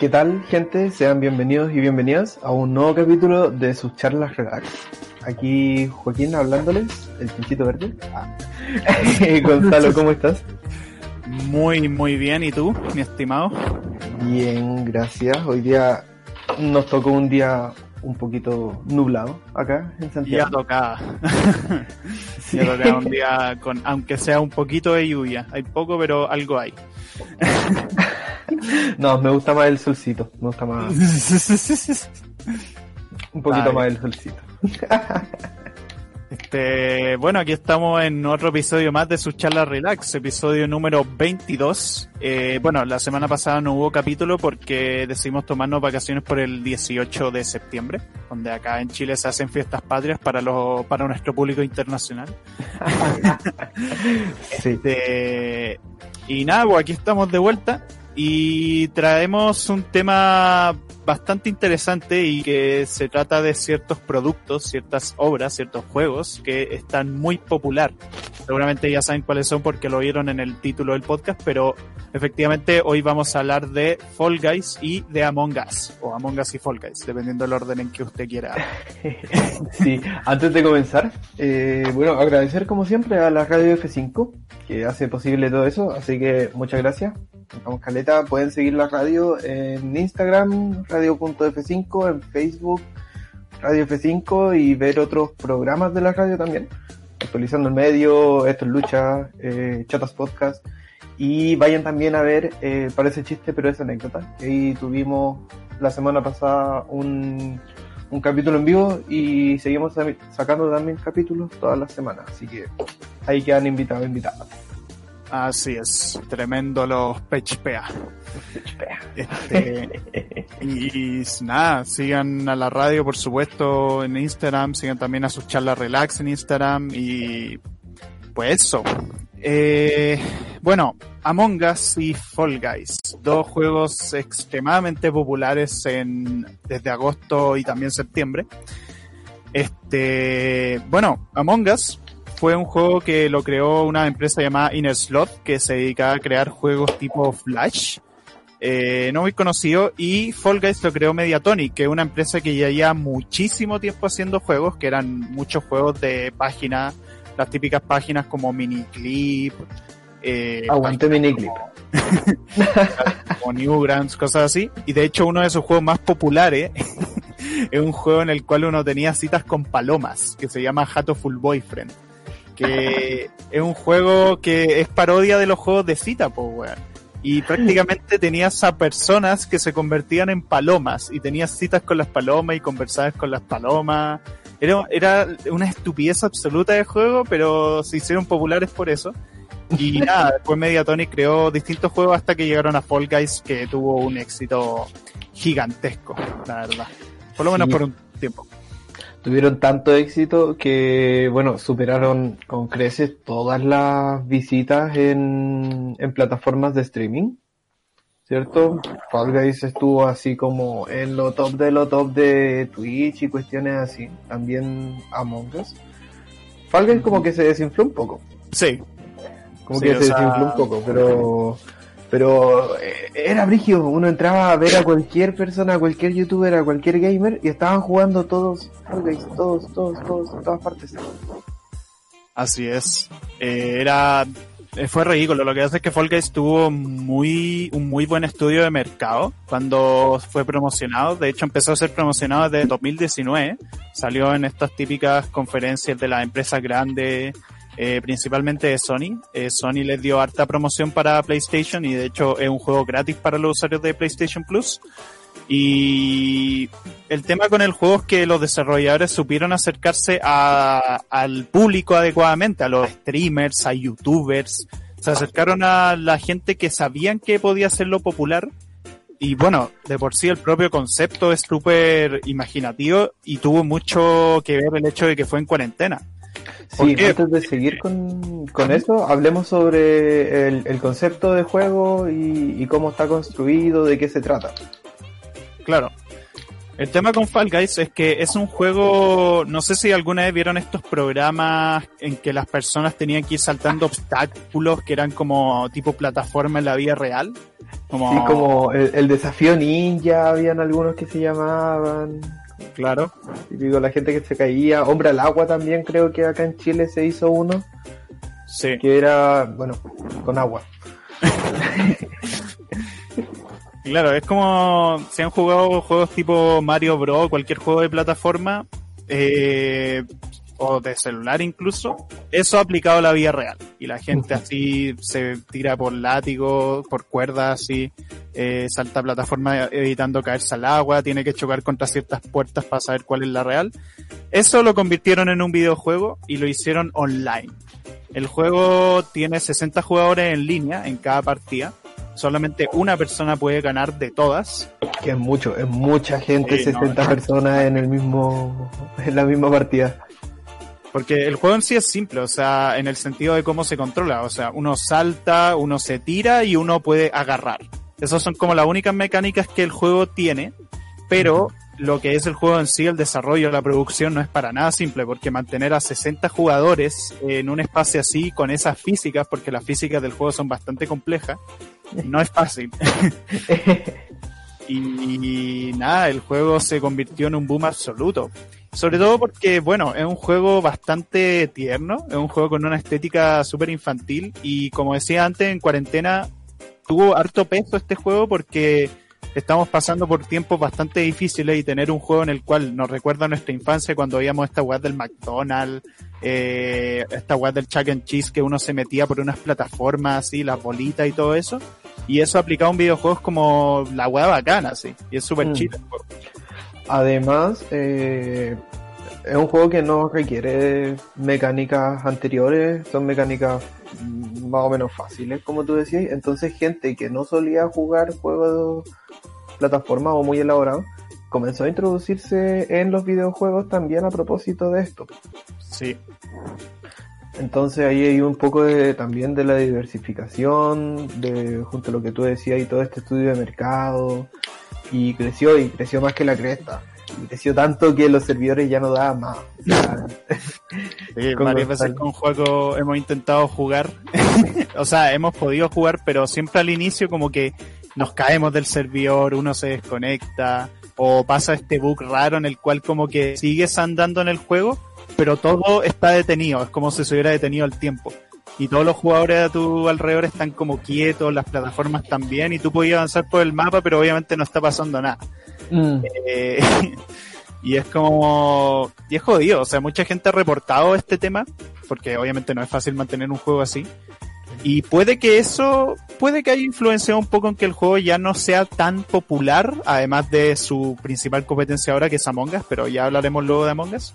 ¿Qué tal, gente? Sean bienvenidos y bienvenidas a un nuevo capítulo de sus charlas relax. Aquí Joaquín hablándoles, el chinchito verde. Ah. Gonzalo, ¿cómo estás? Muy, muy bien. ¿Y tú, mi estimado? Bien, gracias. Hoy día nos tocó un día un poquito nublado acá en Santiago. Ya tocaba. sí. Ya tocaba un día con, aunque sea un poquito de lluvia. Hay poco, pero algo hay. No, me gusta más el solcito. Me gusta más. Un poquito Ay. más el solcito. Este, bueno, aquí estamos en otro episodio más de su charla relax, episodio número 22. Eh, bueno, la semana pasada no hubo capítulo porque decidimos tomarnos vacaciones por el 18 de septiembre, donde acá en Chile se hacen fiestas patrias para los, para nuestro público internacional. Sí. Este, y nada, pues aquí estamos de vuelta y traemos un tema bastante interesante y que se trata de ciertos productos, ciertas obras, ciertos juegos que están muy popular. Seguramente ya saben cuáles son porque lo vieron en el título del podcast, pero efectivamente hoy vamos a hablar de Fall Guys y de Among Us, o Among Us y Fall Guys, dependiendo del orden en que usted quiera. Sí, antes de comenzar, eh, bueno, agradecer como siempre a la radio F5 que hace posible todo eso, así que muchas gracias. Vamos Caleta, pueden seguir la radio en Instagram, radio.f5, en Facebook, Radio F5 y ver otros programas de la radio también. Actualizando el medio, esto es lucha, eh, chatas podcast. Y vayan también a ver, eh, parece chiste, pero es anécdota. Ahí tuvimos la semana pasada un, un capítulo en vivo y seguimos sacando también capítulos todas las semanas. Así que ahí quedan invitados, invitadas. Así es, tremendo los pechpea. Este, y, y nada, sigan a la radio, por supuesto, en Instagram, sigan también a sus charlas relax en Instagram y pues eso. Eh, bueno, Among Us y Fall Guys, dos juegos extremadamente populares en, desde agosto y también septiembre. Este, bueno, Among Us fue un juego que lo creó una empresa llamada Inner Slot que se dedicaba a crear juegos tipo Flash eh, no muy conocido, y Fall Guys lo creó Mediatonic, que es una empresa que ya lleva muchísimo tiempo haciendo juegos, que eran muchos juegos de páginas, las típicas páginas como Miniclip, eh, Aguante miniclip. como Newgrounds, cosas así, y de hecho uno de sus juegos más populares es un juego en el cual uno tenía citas con palomas, que se llama Hatoful Boyfriend, que es un juego que es parodia de los juegos de cita, pues weón y prácticamente tenías a personas que se convertían en palomas y tenías citas con las palomas y conversabas con las palomas. Era, era una estupidez absoluta de juego, pero se hicieron populares por eso. Y nada, después Mediatonic creó distintos juegos hasta que llegaron a Fall Guys, que tuvo un éxito gigantesco, la verdad. Por lo menos Sí. por un tiempo. Tuvieron tanto éxito que, bueno, superaron con creces todas las visitas en, en plataformas de streaming. ¿Cierto? Fall Guys estuvo así como en lo top de lo top de Twitch y cuestiones así. También Among Us. Fall Guys como que se desinfló un poco. Sí, Como Sí, que se sea- desinfló un poco, pero pero eh, era brígido, uno entraba a ver a cualquier persona, a cualquier youtuber, a cualquier gamer y estaban jugando todos, todos, todos, todos, en todas partes. Así es. Eh, era eh, fue ridículo. Lo que hace es que Fall Guys tuvo muy un muy buen estudio de mercado cuando fue promocionado. De hecho, empezó a ser promocionado desde 2019. Salió en estas típicas conferencias de las empresas grandes, eh, principalmente de Sony. Eh, Sony les dio harta promoción para PlayStation y de hecho es un juego gratis para los usuarios de PlayStation Plus. Y el tema con el juego es que los desarrolladores supieron acercarse al público adecuadamente, a los streamers, a youtubers. Se acercaron a la gente que sabían que podía hacerlo popular. Y bueno, de por sí el propio concepto es súper imaginativo y tuvo mucho que ver el hecho de que fue en cuarentena. Sí, antes de seguir con, con eso, hablemos sobre el, el concepto de juego y, y, cómo está construido, de qué se trata. Claro. El tema con Fall Guys es que es un juego, no sé si alguna vez vieron estos programas en que las personas tenían que ir saltando obstáculos que eran como tipo plataforma en la vida real. Como... Sí, como el, el desafío ninja, habían algunos que se llamaban. Claro. Y digo, la gente que se caía. Hombre al agua también creo que acá en Chile se hizo uno. Sí. Que era, bueno, con agua. claro, es como si han jugado juegos tipo Mario Bros, cualquier juego de plataforma, eh, o de celular incluso, eso aplicado a la vida real. Y la gente así se tira por látigo, por cuerdas, así, eh, salta plataforma evitando caerse al agua, tiene que chocar contra ciertas puertas para saber cuál es la real. Eso lo convirtieron en un videojuego y lo hicieron online. El juego tiene 60 jugadores en línea en cada partida. Solamente una persona puede ganar de todas. Que es mucho, es mucha gente, sí, 60 no, personas en el mismo, en la misma partida. Porque el juego en sí es simple, o sea, en el sentido de cómo se controla. O sea, uno salta, uno se tira y uno puede agarrar. Esas son como las únicas mecánicas que el juego tiene, pero lo que es el juego en sí, el desarrollo, la producción, no es para nada simple, porque mantener a 60 jugadores en un espacio así, con esas físicas, porque las físicas del juego son bastante complejas, no es fácil. y, y nada, el juego se convirtió en un boom absoluto. Sobre todo porque, bueno, es un juego bastante tierno, es un juego con una estética súper infantil y como decía antes, en cuarentena tuvo harto peso este juego porque estamos pasando por tiempos bastante difíciles y tener un juego en el cual nos recuerda nuestra infancia cuando veíamos esta web del McDonald's, eh, esta web del Chuck and Cheese que uno se metía por unas plataformas así, las bolitas y todo eso. Y eso aplicado a un videojuego es como la web bacana, así. Y es súper mm. chido. Además, eh, es un juego que no requiere mecánicas anteriores, son mecánicas más o menos fáciles, como tú decías. Entonces, gente que no solía jugar juegos de plataforma o muy elaborados, comenzó a introducirse en los videojuegos también a propósito de esto. Sí. Entonces ahí hay un poco de, también de la diversificación, de junto a lo que tú decías y todo este estudio de mercado, y creció y creció más que la cresta. Y creció tanto que los servidores ya no daban más. sí, varias veces con juego hemos intentado jugar. o sea, hemos podido jugar, pero siempre al inicio como que nos caemos del servidor, uno se desconecta, o pasa este bug raro en el cual como que sigues andando en el juego, pero todo está detenido, es como si se hubiera detenido el tiempo y todos los jugadores a tu alrededor están como quietos, las plataformas también, y tú podías avanzar por el mapa, pero obviamente no está pasando nada. Mm. Eh, y es como, y es jodido, o sea, mucha gente ha reportado este tema, porque obviamente no es fácil mantener un juego así. Y puede que eso, puede que haya influenciado un poco en que el juego ya no sea tan popular, además de su principal competencia ahora que es Among Us, pero ya hablaremos luego de Among Us.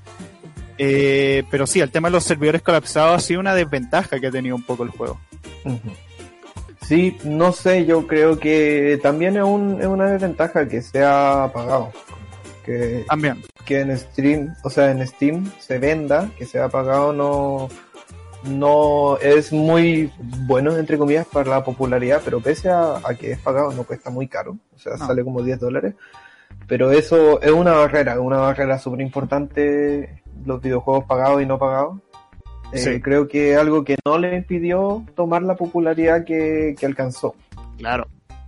Eh, pero sí, el tema de los servidores colapsados ha sido una desventaja que ha tenido un poco el juego. Sí, no sé, yo creo que también es, un, es una desventaja que sea apagado. Que, también. Que en Steam, o sea, en Steam se venda, que sea apagado no, no es muy bueno, entre comillas, para la popularidad, pero pese a, a que es pagado, no cuesta muy caro, o sea, no. sale como 10 dólares. Pero eso es una barrera, una barrera súper importante los videojuegos pagados y no pagados. Eh, sí. Creo que es algo que no le impidió tomar la popularidad que, que alcanzó. Claro.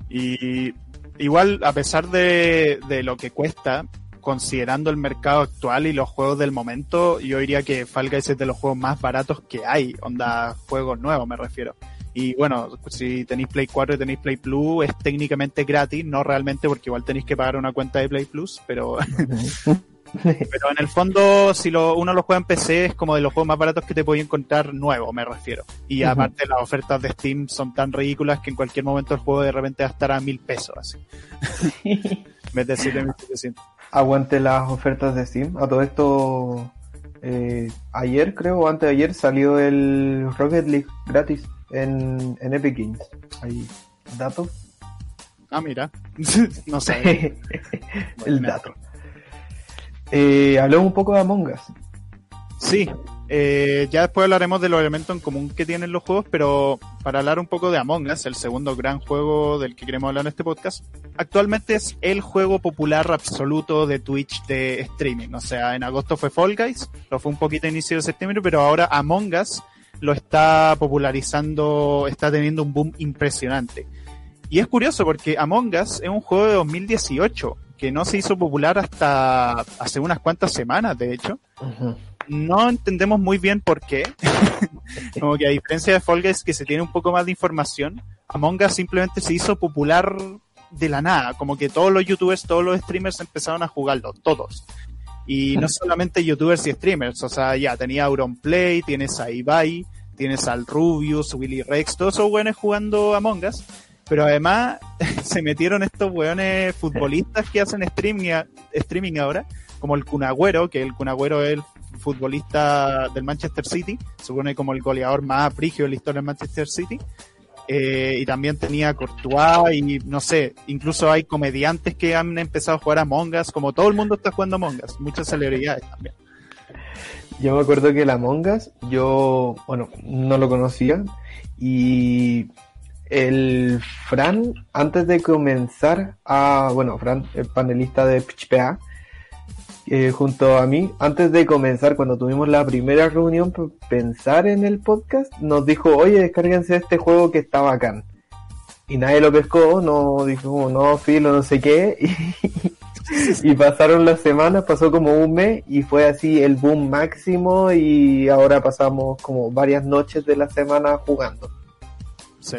Y igual, a pesar de, de, lo que cuesta, considerando el mercado actual y los juegos del momento, yo diría que Fall Guys es de los juegos más baratos que hay. Onda, juegos nuevos me refiero. Y bueno, si tenéis Play 4 y tenéis Play Plus, es técnicamente gratis, no realmente porque igual tenéis que pagar una cuenta de Play Plus, pero Pero en el fondo, si lo, uno lo juega en PC, es como de los juegos más baratos que te puedes encontrar nuevo, me refiero. Y aparte, las ofertas de Steam son tan ridículas que en cualquier momento el juego de repente va a estar a mil pesos, así. en vez de 7700. Aguante las ofertas de Steam. A todo esto, eh, ayer creo, o antes de ayer, salió el Rocket League gratis en, en Epic Games. Hay datos. Ah, mira. no sé. el dato. Eh, hablamos un poco de Among Us. Sí, eh, ya después hablaremos de los elementos en común que tienen los juegos, pero para hablar un poco de Among Us, el segundo gran juego del que queremos hablar en este podcast, actualmente es el juego popular absoluto de Twitch de streaming. O sea, en agosto fue Fall Guys, lo fue un poquito a inicio de septiembre, pero ahora Among Us lo está popularizando, está teniendo un boom impresionante. Y es curioso porque Among Us es un juego de 2018 que no se hizo popular hasta hace unas cuantas semanas, de hecho. No entendemos muy bien por qué. Como que a diferencia de Fall Guys, que se tiene un poco más de información, Among Us simplemente se hizo popular de la nada. Como que todos los youtubers, todos los streamers empezaron a jugarlo, todos. Y no solamente youtubers y streamers, o sea, ya tenía Auronplay, tienes a Ibai, tienes al Rubius, Willy Rex, todos esos buenos jugando Among Us pero además se metieron estos weones futbolistas que hacen streaming, streaming ahora, como el Cunagüero, que el Cunagüero es el futbolista del Manchester City, supone como el goleador más prigio de la historia del Manchester City. Eh, y también tenía Courtois y no sé, incluso hay comediantes que han empezado a jugar a Mongas, como todo el mundo está jugando a Mongas, muchas celebridades también. Yo me acuerdo que la Mongas, yo, bueno, no lo conocía y el Fran, antes de comenzar a, bueno, Fran, el panelista de PHPA, eh, junto a mí, antes de comenzar, cuando tuvimos la primera reunión, pensar en el podcast, nos dijo, oye, descárguense este juego que está bacán. Y nadie lo pescó, no dijo, no, filo, no sé qué. Y, y pasaron las semanas, pasó como un mes y fue así el boom máximo y ahora pasamos como varias noches de la semana jugando. Sí.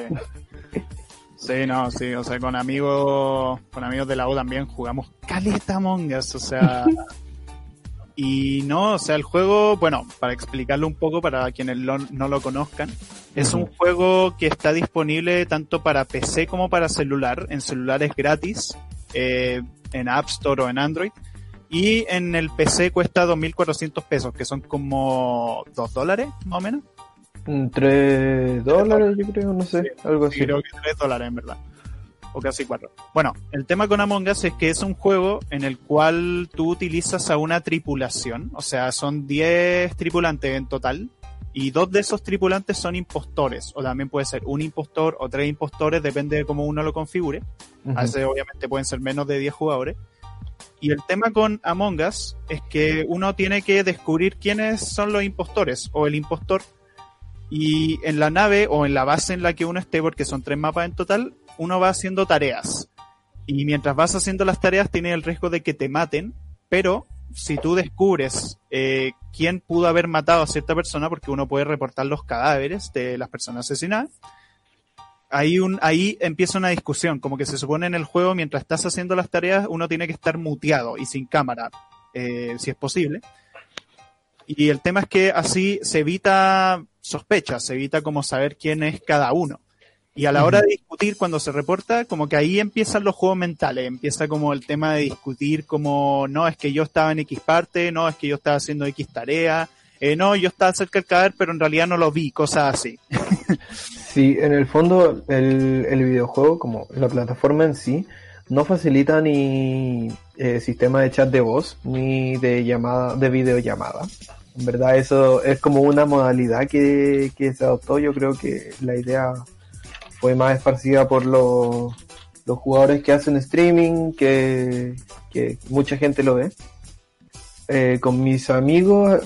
Sí, no, sí, o sea, con amigos, con amigos de la U también jugamos caleta mongas, o sea, y no, o sea, el juego, bueno, para explicarlo un poco para quienes no lo conozcan, es un juego que está disponible tanto para PC como para celular, en celulares gratis, eh, en App Store o en Android, y en el PC cuesta 2.400 pesos, que son como 2 dólares, más o menos. 3 dólares, yo creo, no sé, algo así. Creo que 3 dólares, en verdad. O casi 4. Bueno, el tema con Among Us es que es un juego en el cual tú utilizas a una tripulación, o sea, son 10 tripulantes en total, y dos de esos tripulantes son impostores, o también puede ser un impostor o tres impostores, depende de cómo uno lo configure. A veces obviamente pueden ser menos de 10 jugadores. Y el tema con Among Us es que uno tiene que descubrir quiénes son los impostores, o el impostor y en la nave o en la base en la que uno esté, porque son tres mapas en total, uno va haciendo tareas. Y mientras vas haciendo las tareas tienes el riesgo de que te maten, pero si tú descubres eh, quién pudo haber matado a cierta persona, porque uno puede reportar los cadáveres de las personas asesinadas, ahí, ahí empieza una discusión, como que se supone en el juego, mientras estás haciendo las tareas, uno tiene que estar muteado y sin cámara, eh, si es posible. Y el tema es que así se evita sospechas, se evita como saber quién es cada uno. Y a la hora de discutir, cuando se reporta, como que ahí empiezan los juegos mentales, empieza como el tema de discutir como, no, es que yo estaba en X parte, no, es que yo estaba haciendo X tarea, eh, no, yo estaba cerca del cadáver, pero en realidad no lo vi, cosas así. sí, en el fondo el, el, videojuego, como la plataforma en sí, no facilita ni eh, sistema de chat de voz, ni de llamada, de videollamada. En verdad eso es como una modalidad que, se adoptó. Yo creo que la idea fue más esparcida por los, los jugadores que hacen streaming, que, mucha gente lo ve. Eh, con mis amigos,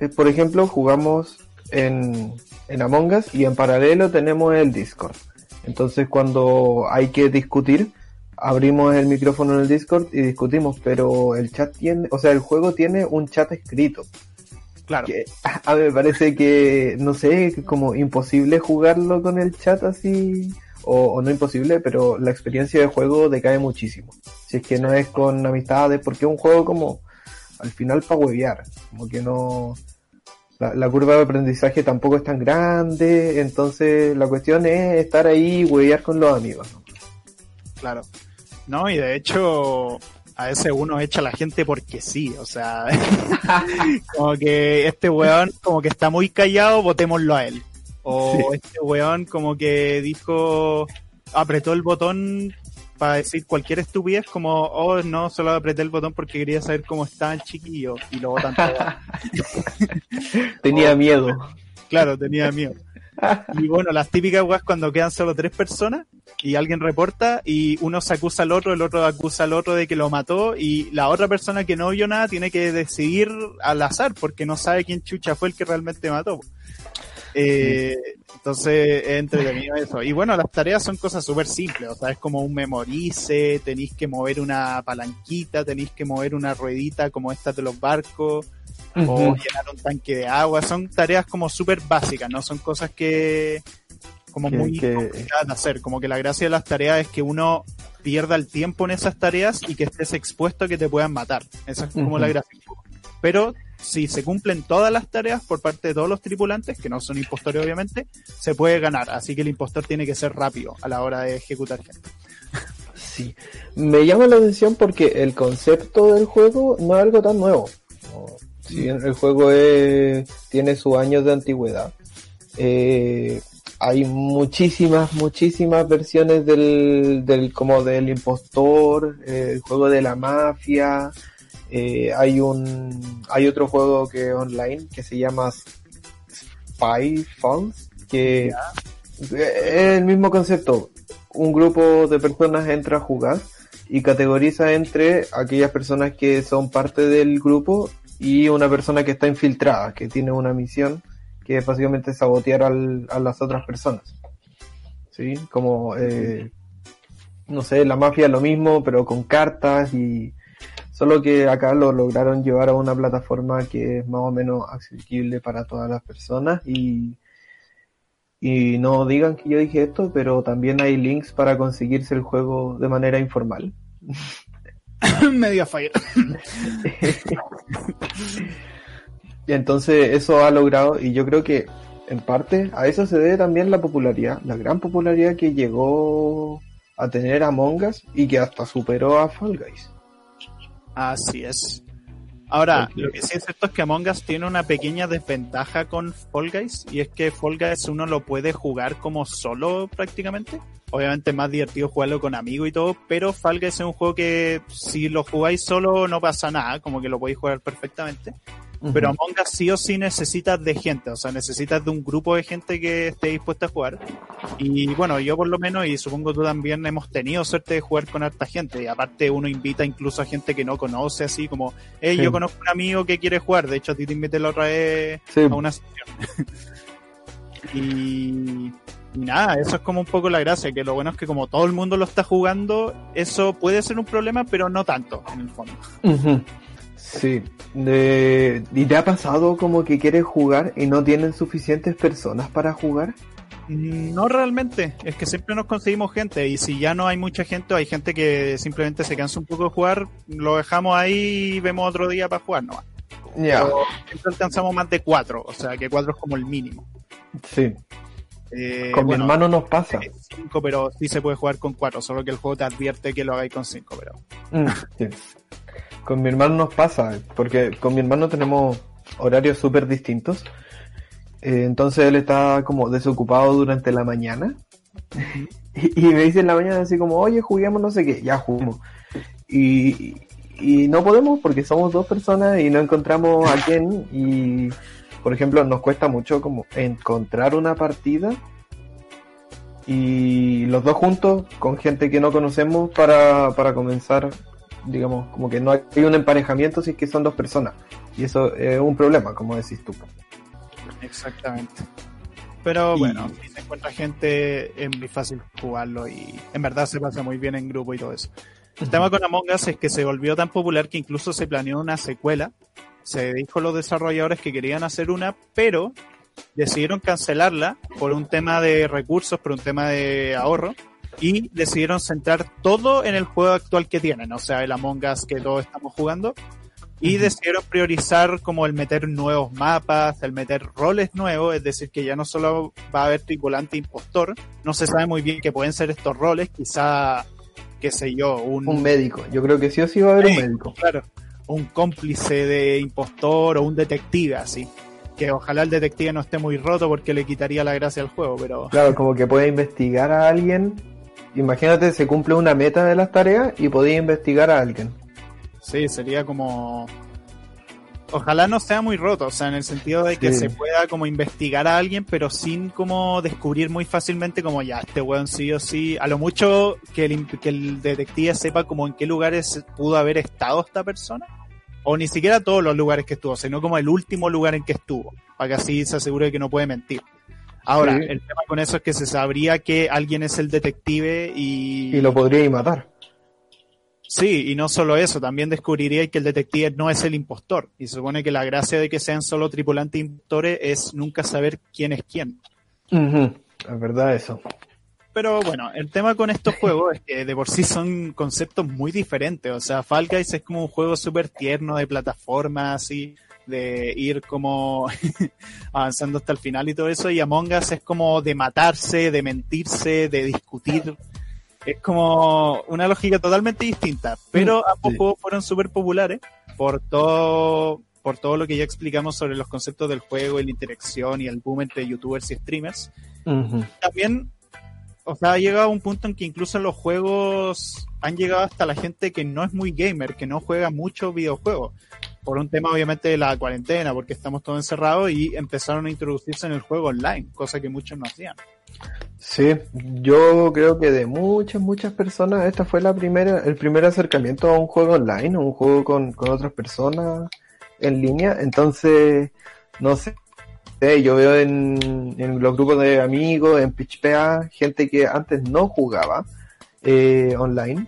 eh, por ejemplo, jugamos en, en Among Us y en paralelo tenemos el Discord. Entonces cuando hay que discutir, abrimos el micrófono en el Discord y discutimos, pero el chat tiene, o sea, el juego tiene un chat escrito. Claro. a mí me parece que, no sé, como imposible jugarlo con el chat así, o, no imposible, pero la experiencia de juego decae muchísimo. Si es que no es con amistades, porque es un juego como al final para huevear, como que no, la, curva de aprendizaje tampoco es tan grande, entonces la cuestión es estar ahí y huevear con los amigos. Claro. No, y de hecho, a veces uno echa a la gente porque sí, o sea, como que este weón como que está muy callado, votémoslo a él. O este weón como que dijo, apretó el botón para decir cualquier estupidez como, oh, no, solo apreté el botón porque quería saber cómo está el chiquillo y lo botan tenía miedo. Claro, tenía miedo. Y bueno, las típicas weas cuando quedan solo tres personas y alguien reporta y uno se acusa al otro, el otro acusa al otro de que lo mató y la otra persona que no vio nada tiene que decidir al azar porque no sabe quién chucha fue el que realmente mató. Eh, entonces es entretenido eso. Y bueno, las tareas son cosas súper simples, o sea, es como un memorice, tenéis que mover una palanquita, tenéis que mover una ruedita como esta de los barcos, o llenar un tanque de agua, son tareas como súper básicas, ¿no? Son cosas que como muy complicadas de hacer, como que la gracia de las tareas es que uno pierda el tiempo en esas tareas y que estés expuesto a que te puedan matar. Esa es como la gracia. Pero si se cumplen todas las tareas por parte de todos los tripulantes, que no son impostores obviamente, se puede ganar. Así que el impostor tiene que ser rápido a la hora de ejecutar gente. Sí, me llama la atención porque el concepto del juego no es algo tan nuevo. El juego tiene sus años de antigüedad, eh, hay muchísimas, muchísimas versiones del, del como del impostor, eh, el juego de la mafia, eh, hay un hay otro juego que online que se llama Spy Falls que es el mismo concepto. Un grupo de personas entra a jugar y categoriza entre aquellas personas que son parte del grupo y una persona que está infiltrada, que tiene una misión que es básicamente sabotear al, a las otras personas. ¿Sí? Como, eh, no sé, la mafia lo mismo, pero con cartas y Solo que acá lo lograron llevar a una plataforma que es más o menos accesible para todas las personas y, y no digan que yo dije esto, pero también hay links para conseguirse el juego de manera informal. Media fire. y entonces eso ha logrado, y yo creo que en parte a eso se debe también la popularidad, la gran popularidad que llegó a tener Among Us y que hasta superó a Fall Guys. Así es. Ahora, lo que sí es cierto es que Among Us tiene una pequeña desventaja con Fall Guys y es que Fall Guys uno lo puede jugar como solo prácticamente. Obviamente es más divertido jugarlo con amigos y todo, pero Fall Guys es un juego que si lo jugáis solo no pasa nada, como que lo podéis jugar perfectamente. Pero Among Us sí o sí necesitas de gente, o sea, necesitas de un grupo de gente que esté dispuesta a jugar. Y bueno, yo por lo menos, y supongo tú también, hemos tenido suerte de jugar con harta gente. Y aparte uno invita incluso a gente que no conoce, así como, hey, yo conozco un amigo que quiere jugar. De hecho, a ti te invité la otra vez a una sesión. y, nada, eso es como un poco la gracia, que lo bueno es que como todo el mundo lo está jugando, eso puede ser un problema, pero no tanto, en el fondo. Sí, de... ¿y te ha pasado como que quieres jugar y no tienen suficientes personas para jugar? Mm, no realmente, es que siempre nos conseguimos gente y si ya no hay mucha gente o hay gente que simplemente se cansa un poco de jugar, lo dejamos ahí y vemos otro día para jugar no Ya. Siempre alcanzamos más de cuatro, o sea que cuatro es como el mínimo. Sí. Eh, con mi hermano nos pasa. Cinco, pero sí se puede jugar con cuatro, solo que el juego te advierte que lo hagáis con cinco, pero. Mm, sí. Con mi hermano nos pasa, porque con mi hermano tenemos horarios súper distintos. Eh, entonces él está como desocupado durante la mañana. y, me dice en la mañana así como, oye, juguemos no sé qué, ya jugamos. Y, y no podemos porque somos dos personas y no encontramos a quién. Y, por ejemplo, nos cuesta mucho como encontrar una partida y los dos juntos con gente que no conocemos para, para comenzar digamos, como que no hay un emparejamiento si es que son dos personas. Y eso es un problema, como decís tú. Exactamente. Pero bueno, si se encuentra gente es muy fácil jugarlo y en verdad se pasa muy bien en grupo y todo eso. El tema con Among Us es que se volvió tan popular que incluso se planeó una secuela. Se dijo a los desarrolladores que querían hacer una, pero decidieron cancelarla por un tema de recursos, por un tema de ahorro y decidieron centrar todo en el juego actual que tienen, o sea, el Among Us que todos estamos jugando. y decidieron priorizar como el meter nuevos mapas, el meter roles nuevos, es decir, que ya no solo va a haber tripulante e impostor, no se sabe muy bien qué pueden ser estos roles, quizá, qué sé yo, un... Un médico, yo creo que sí o sí va a haber un médico. Claro, un cómplice de impostor o un detective así. Que ojalá el detective no esté muy roto porque le quitaría la gracia al juego, pero... Claro, como que puede investigar a alguien. Imagínate, se cumple una meta de las tareas y podía investigar a alguien. Sí, sería como... Ojalá no sea muy roto, o sea, en el sentido de que Sí. se pueda como investigar a alguien, pero sin como descubrir muy fácilmente como ya, este weón sí o sí, a lo mucho que el, que el detective sepa como en qué lugares pudo haber estado esta persona, o ni siquiera todos los lugares que estuvo, sino como el último lugar en que estuvo, para que así se asegure de que no puede mentir. Ahora, Sí. el tema con eso es que se sabría que alguien es el detective y... Y lo podría matar. Sí, y no solo eso, también descubriría que el detective no es el impostor. Y se supone que la gracia de que sean solo tripulantes impostores es nunca saber quién es quién. Es verdad eso. Pero bueno, el tema con estos juegos es que de por sí son conceptos muy diferentes. O sea, Fall Guys es como un juego súper tierno de plataforma, así, de ir como avanzando hasta el final y todo eso. Y Among Us es como de matarse, de mentirse, de discutir. Es como una lógica totalmente distinta. Pero ambos Sí. juegos fueron súper populares por todo, por todo lo que ya explicamos sobre los conceptos del juego y la interacción y el boom entre youtubers y streamers también, o sea, ha llegado a un punto en que incluso los juegos han llegado hasta la gente que no es muy gamer, que no juega mucho videojuegos. Por un tema, obviamente, de la cuarentena, porque estamos todos encerrados y empezaron a introducirse en el juego online, cosa que muchos no hacían. Sí, yo creo que de muchas, muchas personas, esta fue la primera, el primer acercamiento a un juego online, un juego con, con otras personas en línea. Entonces, no sé, sé, yo veo en, los grupos de amigos, en PitchPA, gente que antes no jugaba eh, online.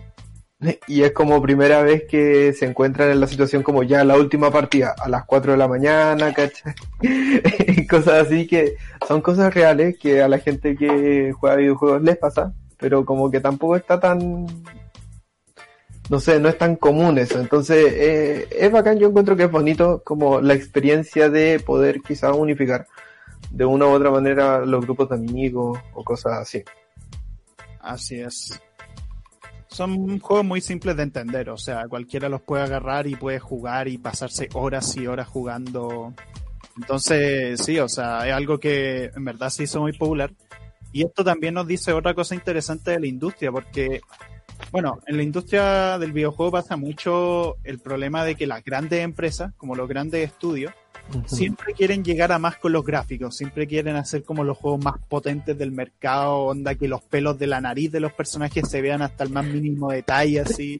Y es como primera vez que se encuentran en la situación como ya la última partida a las 4 de la mañana, ¿cachai? Cosas así que son cosas reales que a la gente que juega videojuegos les pasa, pero como que tampoco está tan, no sé, no es tan común eso. Entonces, eh, es bacán, yo encuentro que es bonito como la experiencia de poder quizás unificar de una u otra manera los grupos de amigos o cosas así. Así es. Son juegos muy simples de entender, o sea, cualquiera los puede agarrar y puede jugar y pasarse horas y horas jugando. Entonces, sí, o sea, es algo que en verdad se hizo muy popular. Y esto también nos dice otra cosa interesante de la industria, porque, bueno, en la industria del videojuego pasa mucho el problema de que las grandes empresas, como los grandes estudios, siempre quieren llegar a más con los gráficos, siempre quieren hacer como los juegos más potentes del mercado, onda que los pelos de la nariz de los personajes se vean hasta el más mínimo detalle, así,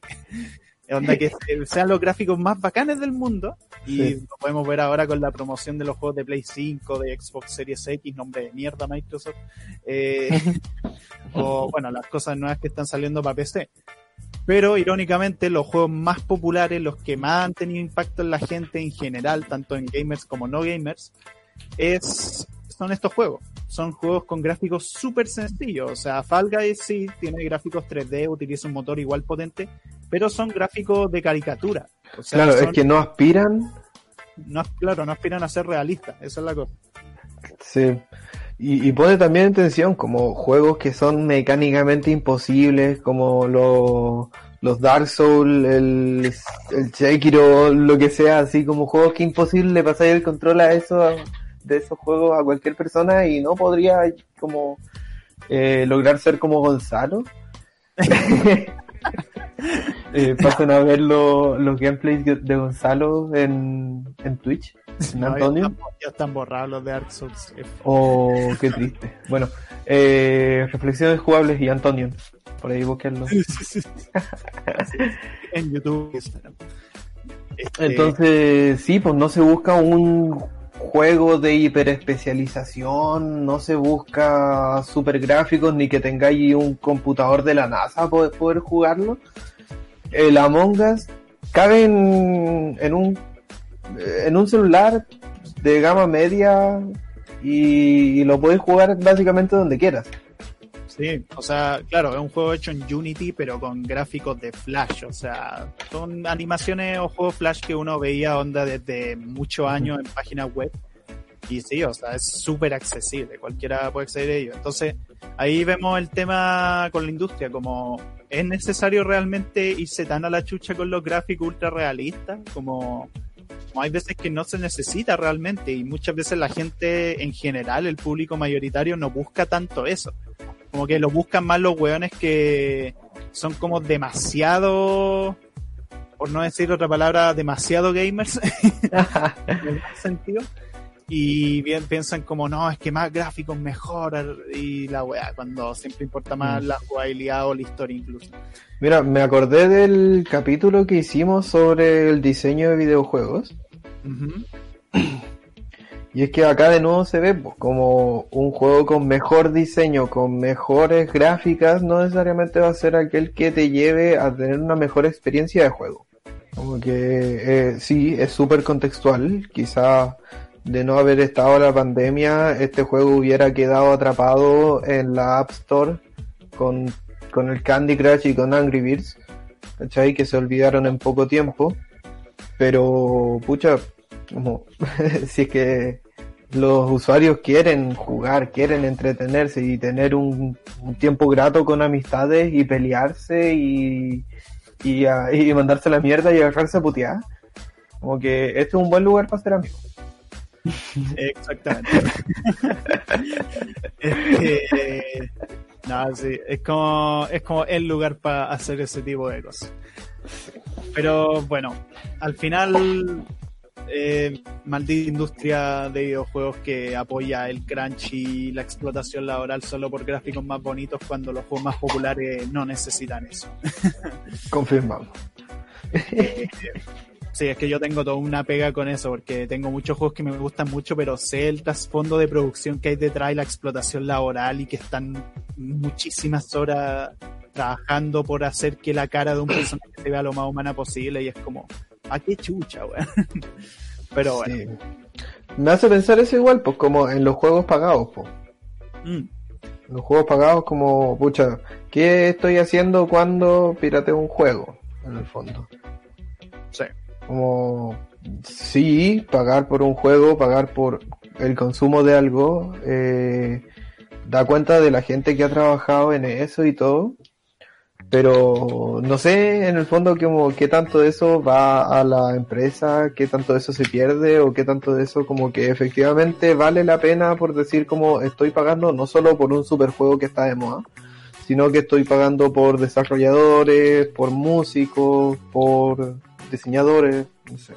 onda que se- sean los gráficos más bacanes del mundo, y Sí. lo podemos ver ahora con la promoción de los juegos de Play 5, de Xbox Series X, nombre de mierda Microsoft, eh, o bueno, las cosas nuevas que están saliendo para PC. Pero irónicamente los juegos más populares, los que más han tenido impacto en la gente en general, tanto en gamers como no gamers, es, son estos juegos. Son juegos con gráficos súper sencillos. O sea, Fall Guys sí tiene gráficos 3D, utiliza un motor igual potente, pero son gráficos de caricatura. O sea, Claro, son- es que no aspiran, no, claro, no aspiran a ser realistas. Esa es la cosa. sí. Y, y pone también en tensión como juegos que son mecánicamente imposibles, como los, los Dark Souls, el, el Sekiro, lo que sea, así como juegos que imposible le pasáis el control a eso, de esos juegos a cualquier persona y no podría como eh, lograr ser como Gonzalo. eh, pasen a ver lo- los gameplays de Gonzalo en, en Twitch, en No, Antonio. están, ya están borrados los de Dark Souls. Oh, qué triste. Bueno, eh, reflexiones jugables y Antonio. Por ahí búsquenlo. en YouTube. Este, Entonces, sí, pues no se busca un juego de hiperespecialización, no se busca super gráficos ni que tengáis un computador de la NASA para poder jugarlo. El Among Us cabe en, un en un celular de gama media y, y lo podéis jugar básicamente donde quieras. Sí, o sea, claro, es un juego hecho en Unity, pero con gráficos de Flash. O sea, son animaciones o juegos Flash que uno veía onda desde muchos años en páginas web. Y sí, o sea, es súper accesible, cualquiera puede acceder a ello. Entonces, ahí vemos el tema con la industria, como es necesario realmente irse tan a la chucha con los gráficos ultra realistas, como, como hay veces que no se necesita realmente y muchas veces la gente en general, el público mayoritario, no busca tanto eso. Como que lo buscan más los weones que son como demasiado, por no decir otra palabra, demasiado gamers, en el sentido y bien piensan como no, es que más gráficos mejor y la weá, cuando siempre importa más Mm. la jugabilidad o la historia incluso. Mira, me acordé del capítulo que hicimos sobre el diseño de videojuegos. Ujú. Y es que acá de nuevo se ve pues, como un juego con mejor diseño, con mejores gráficas, no necesariamente va a ser aquel que te lleve a tener una mejor experiencia de juego. Como que eh, sí, es súper contextual. Quizá de no haber estado la pandemia, este juego hubiera quedado atrapado en la App Store con, con el Candy Crush y con Angry Birds. ¿Cachai? Que se olvidaron en poco tiempo. Pero, pucha, como, si es que los usuarios quieren jugar, quieren entretenerse y tener un, tiempo grato con amistades y pelearse y, y, a- mandarse la mierda y agarrarse a putear. Como que este es un buen lugar para ser amigos. Exactamente. Este, no, sí, es como, es como el lugar para hacer ese tipo de cosas. Pero bueno, al final, eh, maldita industria de videojuegos que apoya el crunch y la explotación laboral solo por gráficos más bonitos cuando los juegos más populares no necesitan eso. Confirmamos. Eh, Sí, es que yo tengo toda una pega con eso, porque tengo muchos juegos que me gustan mucho, pero sé el trasfondo de producción que hay detrás y la explotación laboral y que están muchísimas horas trabajando por hacer que la cara de un personaje se vea lo más humana posible y es como, ¿a qué chucha, weón? Pero bueno, Sí. Me hace pensar eso igual, pues como en los juegos pagados, pues. mm, Los juegos pagados como, pucha, ¿qué estoy haciendo cuando pirateo un juego? En el fondo. sí, Como, sí, pagar por un juego, pagar por el consumo de algo, eh, da cuenta de la gente que ha trabajado en eso y todo. Pero no sé en el fondo como qué tanto de eso va a la empresa, qué tanto de eso se pierde o qué tanto de eso como que efectivamente vale la pena por decir como estoy pagando no solo por un superjuego que está de moda, sino que estoy pagando por desarrolladores, por músicos, por diseñadores, no sé.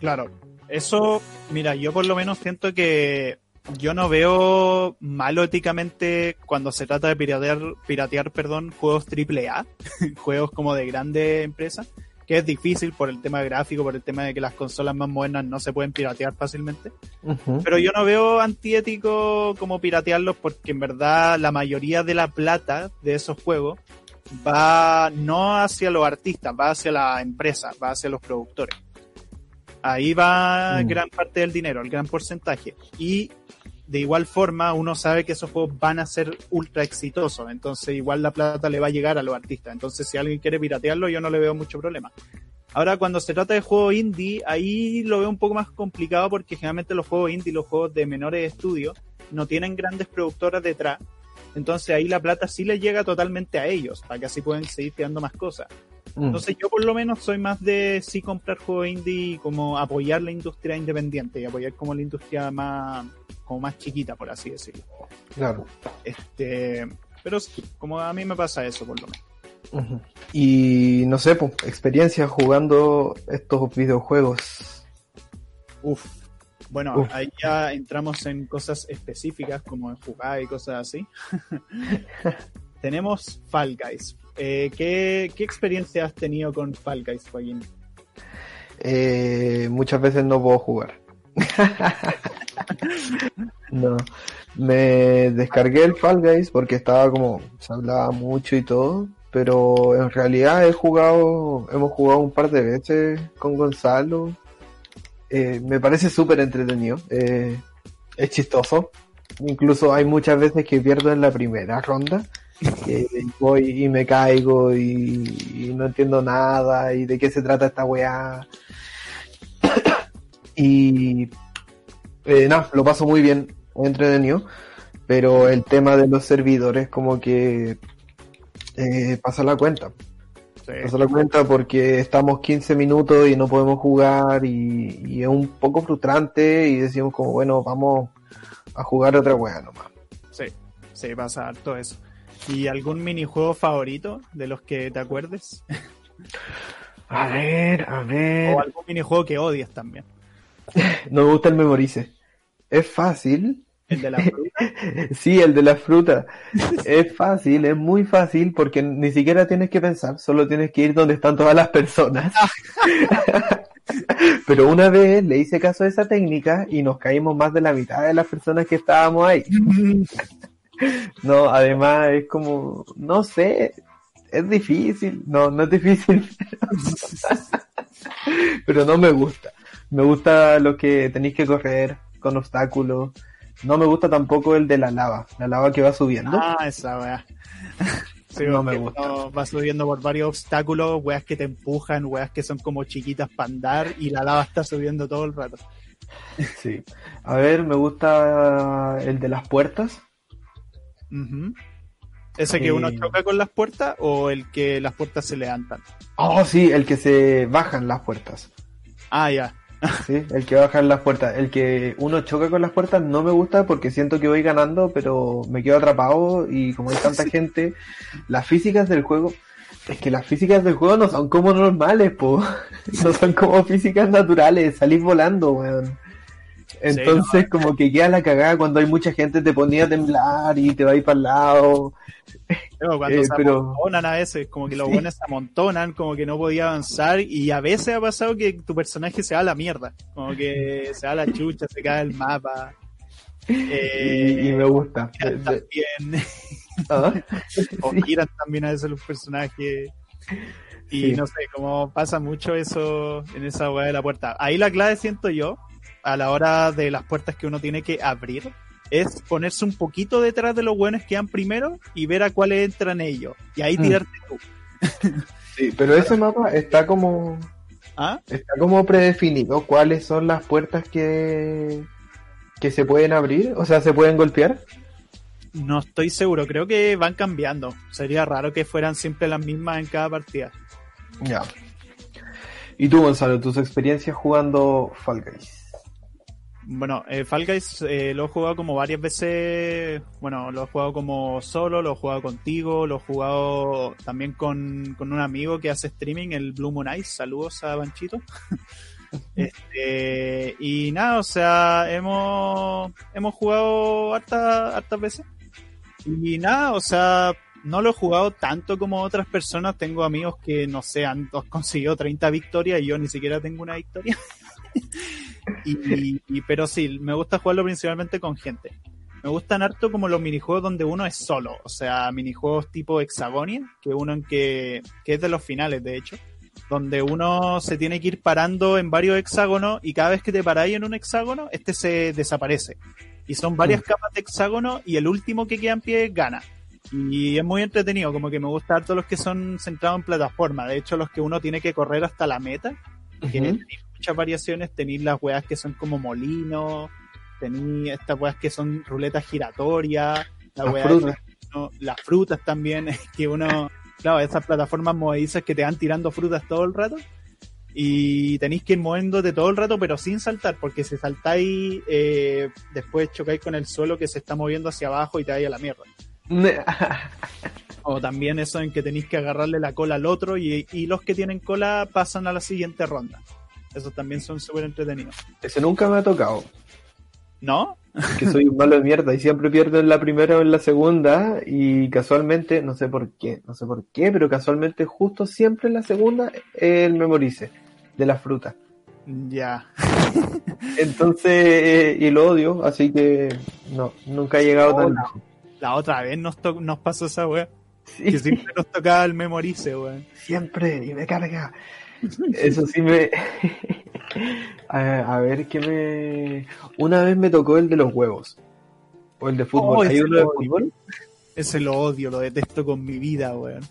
claro. Eso, mira, yo por lo menos siento que yo no veo malo éticamente cuando se trata de piratear, piratear perdón, juegos AAA, juegos como de grandes empresas, que es difícil por el tema gráfico, por el tema de que las consolas más modernas no se pueden piratear fácilmente. Pero yo no veo antiético como piratearlos porque en verdad la mayoría de la plata de esos juegos va no hacia los artistas, va hacia la empresa, va hacia los productores. Ahí va Mm. gran parte del dinero, el gran porcentaje. Y de igual forma uno sabe que esos juegos van a ser ultra exitosos, entonces igual la plata le va a llegar a los artistas. Entonces si alguien quiere piratearlo yo no le veo mucho problema. Ahora, cuando se trata de juegos indie, ahí lo veo un poco más complicado porque generalmente los juegos indie, los juegos de menores estudios, no tienen grandes productoras detrás. Entonces ahí la plata sí les llega totalmente a ellos, para que así pueden seguir creando más cosas. Mm. Entonces yo por lo menos soy más de sí comprar juegos indie y como apoyar la industria independiente y apoyar como la industria más, como más chiquita, por así decirlo. Claro. Este, pero sí, como a mí me pasa eso por lo menos. Y no sé, pues, experiencia jugando estos videojuegos. Uf. Bueno, Uf. ahí ya entramos en cosas específicas como en jugar y cosas así. Tenemos Fall Guys. Eh, ¿qué, ¿Qué experiencia has tenido con Fall Guys, Joaquín? Eh, muchas veces no puedo jugar. no. Me descargué el Fall Guys porque estaba como, se hablaba mucho y todo, pero en realidad he jugado, hemos jugado un par de veces con Gonzalo. Eh, me parece súper entretenido. Eh, es chistoso. Incluso hay muchas veces que pierdo en la primera ronda. Que voy y me caigo y, y no entiendo nada y de qué se trata esta weá. y eh, nada, lo paso muy bien, entretenido. Pero el tema de los servidores como que eh, pasa la cuenta. Sí. Pasa la cuenta porque estamos 15 minutos y no podemos jugar y, y es un poco frustrante y decimos como, bueno, vamos a jugar otra weá nomás. Sí, sí, pasa harto eso. ¿Y algún minijuego favorito de los que te acuerdes? A ver, a ver. O algún minijuego que odies también. No me gusta el memorice. Es fácil. El de la fruta. Sí, el de la fruta. Es fácil, es muy fácil porque ni siquiera tienes que pensar, solo tienes que ir donde están todas las personas. Pero una vez le hice caso a esa técnica y nos caímos más de la mitad de las personas que estábamos ahí. No, además es como, no sé, es difícil. No, no es difícil. Pero no me gusta. Me gusta lo que tenéis que correr con obstáculos. No me gusta tampoco el de la lava, la lava que va subiendo. Ah, esa weá. Sí, No me gusta. Va subiendo por varios obstáculos, weas que te empujan, weas que son como chiquitas para andar y la lava está subiendo todo el rato. Sí. A ver, me gusta el de las puertas. ¿Ese que Eh. uno choca con las puertas o el que las puertas se levantan? Oh, sí, el que se bajan las puertas. Ah, ya. Sí, el que bajan las puertas. El que uno choca con las puertas no me gusta porque siento que voy ganando, pero me quedo atrapado y como hay tanta gente, las físicas del juego, es que las físicas del juego no son como normales, po. No son como físicas naturales, salís volando, weón. Entonces como que queda la cagada cuando hay mucha gente, te ponía a temblar y te va a ir para el lado. Pero cuando Eh, se pero- amontonan a veces, como que los Sí. buenos se amontonan, como que no podía avanzar y a veces ha pasado que tu personaje se va a la mierda, como que se va a la chucha, se cae el mapa. Y, Eh, y me gusta. también, Ah, o giran también a veces los personajes. Y Sí. no sé, como pasa mucho eso en esa weá de la puerta. Ahí la clave siento yo, a la hora de las puertas que uno tiene que abrir, es ponerse un poquito detrás de los buenos que van primero y ver a cuáles entran ellos. Y ahí Mm. tirarte tú. Sí, pero ese mapa está como ¿Ah? está como predefinido cuáles son las puertas que que se pueden abrir, o sea, se pueden golpear. No estoy seguro, creo que van cambiando. Sería raro que fueran siempre las mismas en cada partida. Ya. Y tú, Gonzalo, tus experiencias jugando Fall Guys. Bueno, eh, Fall Guys eh, lo he jugado como varias veces. Bueno, lo he jugado como solo, lo he jugado contigo, lo he jugado también con, con un amigo que hace streaming, el Blue Moon Ice. Saludos a Banchito. este, y nada, o sea, hemos, hemos jugado harta- hartas veces. Y nada, o sea, no lo he jugado tanto como otras personas. Tengo amigos que, no sé, han conseguido 30 victorias y yo ni siquiera tengo una victoria. Y, y- pero sí, me gusta jugarlo principalmente con gente. Me gustan harto como los minijuegos donde uno es solo, o sea, minijuegos tipo Hexagonia, que uno en que, que es de los finales, de hecho, donde uno se tiene que ir parando en varios hexágonos y cada vez que te paráis en un hexágono, este se desaparece. Y son varias Mm. capas de hexágono y el último que queda en pie gana. Y es muy entretenido, como que me gusta harto los que son centrados en plataforma. De hecho, los que uno tiene que correr hasta la meta, que muchas variaciones, tenéis las weas que son como molinos, tenéis estas weas que son ruletas giratorias, la Las frutas. uno- las frutas también, que uno, claro, esas plataformas movedizas que te van tirando frutas todo el rato. Y tenéis que ir moviéndote todo el rato, pero sin saltar, porque si saltáis, eh, después chocáis con el suelo que se está moviendo hacia abajo y te vais a la mierda. O también eso en que tenéis que agarrarle la cola al otro y, y los que tienen cola pasan a la siguiente ronda. Esos también son súper entretenidos. Ese nunca me ha tocado. ¿No? Que soy un malo de mierda y siempre pierdo en la primera o en la segunda y casualmente, no sé por qué, no sé por qué, pero casualmente justo siempre en la segunda el memorice de la fruta. Ya. Entonces, eh, y lo odio, así que no, nunca he llegado tan Hola. lejos. La otra vez nos, to- nos pasó esa. Sí, Que siempre nos tocaba el memorice, weón. siempre, y me carga. Eso sí me... a, ver, que me... Una vez me tocó el de los huevos. O el de fútbol. Oh, ¿Hay uno de fútbol? Ese lo odio, lo detesto con mi vida, weón.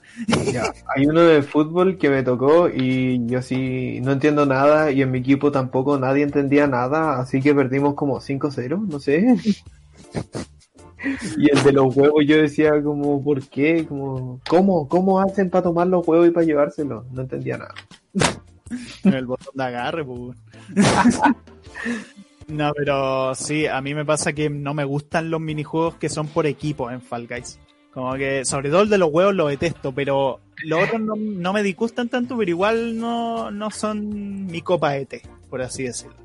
Ya, hay uno de fútbol que me tocó y yo sí no entiendo nada y en mi equipo tampoco nadie entendía nada, así que perdimos como 5-0, no sé. Y el de los huevos yo decía como, ¿por qué? Como, ¿cómo? ¿Cómo hacen para tomar los huevos y para llevárselos? No entendía nada. el botón de agarre, pues. No, pero sí, a mí me pasa que no me gustan los minijuegos que son por equipo en Fall Guys. Como que, sobre todo el de los huevos lo detesto, pero los otros no, me disgustan tanto, pero igual no, no son mi copa de té, por así decirlo.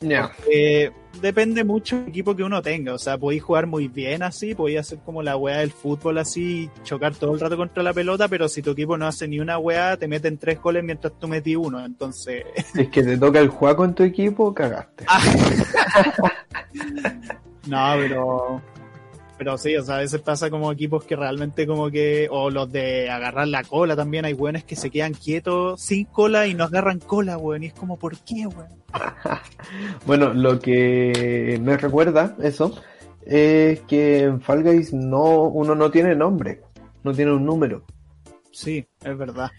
Ya. Eh, depende mucho del equipo que uno tenga. O sea, podéis jugar muy bien así, podéis hacer como la weá del fútbol así, chocar todo el rato contra la pelota, pero si tu equipo no hace ni una weá, te meten tres goles mientras tú metí uno. Entonces, Si es que te toca el juego en tu equipo, cagaste. no, pero. Pero sí, o sea, a veces pasa como equipos que realmente como que, o los de agarrar la cola también, hay weones que se quedan quietos sin cola y no agarran cola, weón, y es como, ¿por qué, weón? Bueno, lo que me recuerda eso es que en Fall Guys no, uno no tiene nombre, no tiene un número. Sí, es verdad.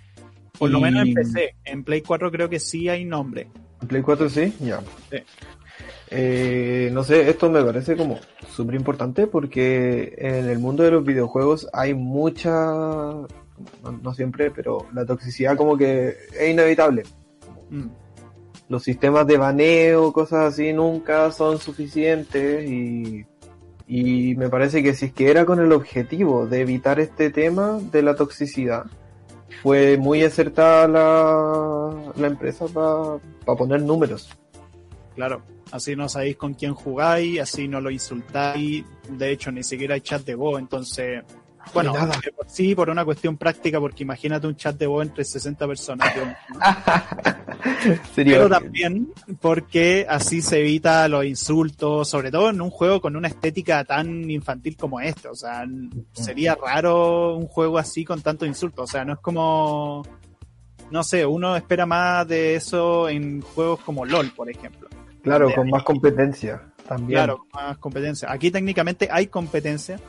Por lo menos en PC, en Play 4 creo que sí hay nombre. ¿En Play 4 sí? Ya. Sí. Eh, no sé, esto me parece como súper importante porque en el mundo de los videojuegos hay mucha, no, no siempre, pero la toxicidad como que es inevitable. Mm. Los sistemas de baneo, cosas así, nunca son suficientes y, y me parece que si es que era con el objetivo de evitar este tema de la toxicidad, fue muy acertada la, la empresa para poner números. Claro, así no sabéis con quién jugáis, así no lo insultáis, de hecho ni siquiera hay chat de voz, entonces, bueno, nada. de por sí por una cuestión práctica, porque imagínate un chat de voz entre 60 personas, pero también porque así se evita los insultos, sobre todo en un juego con una estética tan infantil como este, o sea, n- sería raro un juego así con tanto insulto, o sea, no es como... No sé, uno espera más de eso en juegos como LOL, por ejemplo. Claro, con más competencia también. Claro, más competencia. Aquí técnicamente hay competencia,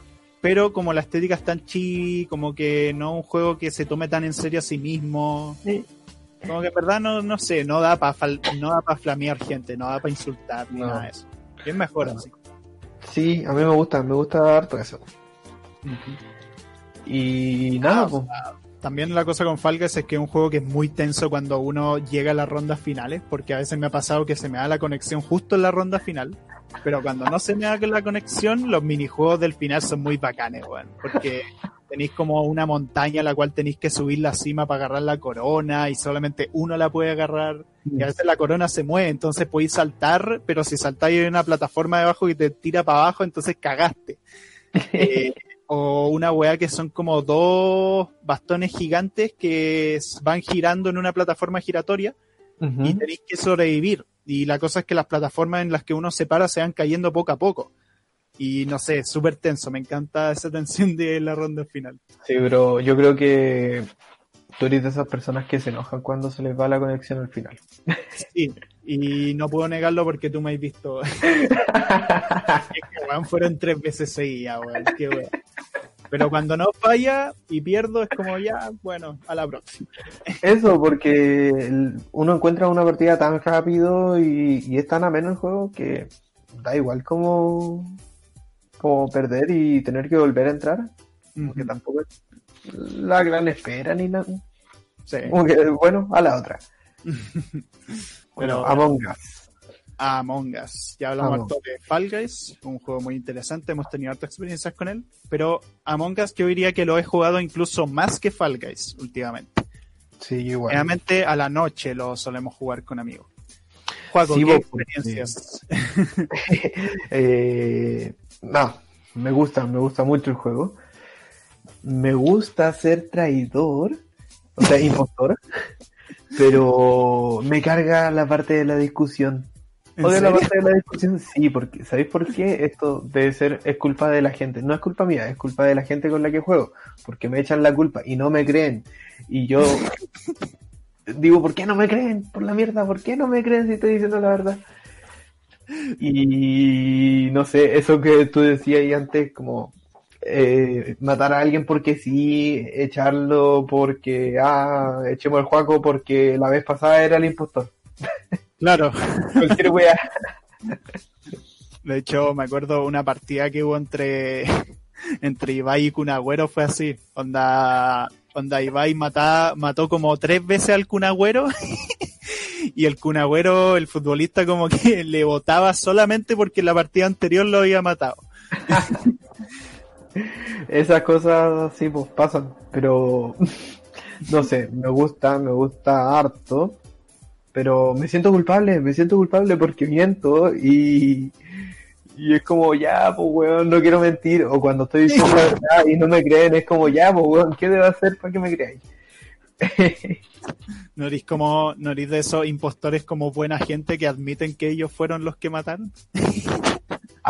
pero como la estética es tan chi, como que no un juego que se tome tan en serio a sí mismo. Sí. Como que en verdad no, no sé, no da para no da para flamear gente, no da para insultar ni No. nada de eso. Es mejor No. así. Sí, a mí me gusta, me gusta harto eso. Y nada, Ah, pues, También la cosa con Fall Guys es que es un juego que es muy tenso cuando uno llega a las rondas finales, porque a veces me ha pasado que se me da la conexión justo en la ronda final, pero cuando no se me da la conexión, los minijuegos del final son muy bacanes, weón, porque tenéis como una montaña a la cual tenéis que subir la cima para agarrar la corona y solamente uno la puede agarrar y a veces la corona se mueve, entonces podéis saltar, pero si saltáis en una plataforma debajo que te tira para abajo, entonces cagaste. Eh, o una weá que son como dos bastones gigantes que van girando en una plataforma giratoria y tenéis que sobrevivir. Y la cosa es que las plataformas en las que uno se para se van cayendo poco a poco. Y no sé, súper tenso. Me encanta esa tensión de la ronda final. Sí, pero yo creo que tú eres de esas personas que se enojan cuando se les va la conexión al final. Sí, y no puedo negarlo porque tú me has visto. es que, weón, fueron tres veces seguidas, weón. Qué weón. Pero cuando no falla y pierdo, es como ya, bueno, a la próxima. Eso, porque uno encuentra una partida tan rápido y, y es tan ameno el juego que da igual como, como perder y tener que volver a entrar. Porque tampoco es la gran espera ni nada. Sí. Como que, bueno, a la otra. Bueno, Pero- Among Us. Among Us. Ya hablamos harto de Fall Guys, un juego muy interesante, hemos tenido hartas experiencias con él, pero Among Us yo diría que lo he jugado incluso más que Fall Guys últimamente. Sí, igual. Generalmente a la noche lo solemos jugar con amigos. Juego, Sí, ¿qué vos, porque- experiencias? Eh, no, me gusta, me gusta mucho el juego. Me gusta ser traidor, o sea, impostor, pero me carga la parte de la discusión. ¿En Odio la parte de la discusión, sí, porque ¿sabéis por qué? Esto debe ser, es culpa de la gente. No es culpa mía, es culpa de la gente con la que juego, porque me echan la culpa y no me creen. Y yo digo, ¿por qué no me creen? Por la mierda, ¿por qué no me creen si estoy diciendo la verdad? Y no sé, eso que tú decías ahí antes, como eh, matar a alguien porque sí, echarlo porque, ah, echemos el juego porque la vez pasada era el impostor. Claro. Cualquier wea. De hecho, me acuerdo una partida que hubo entre, entre Ibai y Kunagüero fue así. Onda, onda Ibai mata, mató como tres veces al Kunagüero y el Kunagüero, el futbolista, como que le votaba solamente porque en la partida anterior lo había matado. Esas cosas sí, pues pasan, pero no sé, me gusta, me gusta harto, pero me siento culpable, me siento culpable porque miento y, y es como, ya, pues weón, no quiero mentir, o cuando estoy diciendo la verdad y no me creen, es como, ya, pues weón, ¿qué debo hacer para que me creáis? ¿No eres como, no eres de esos impostores como buena gente que admiten que ellos fueron los que mataron?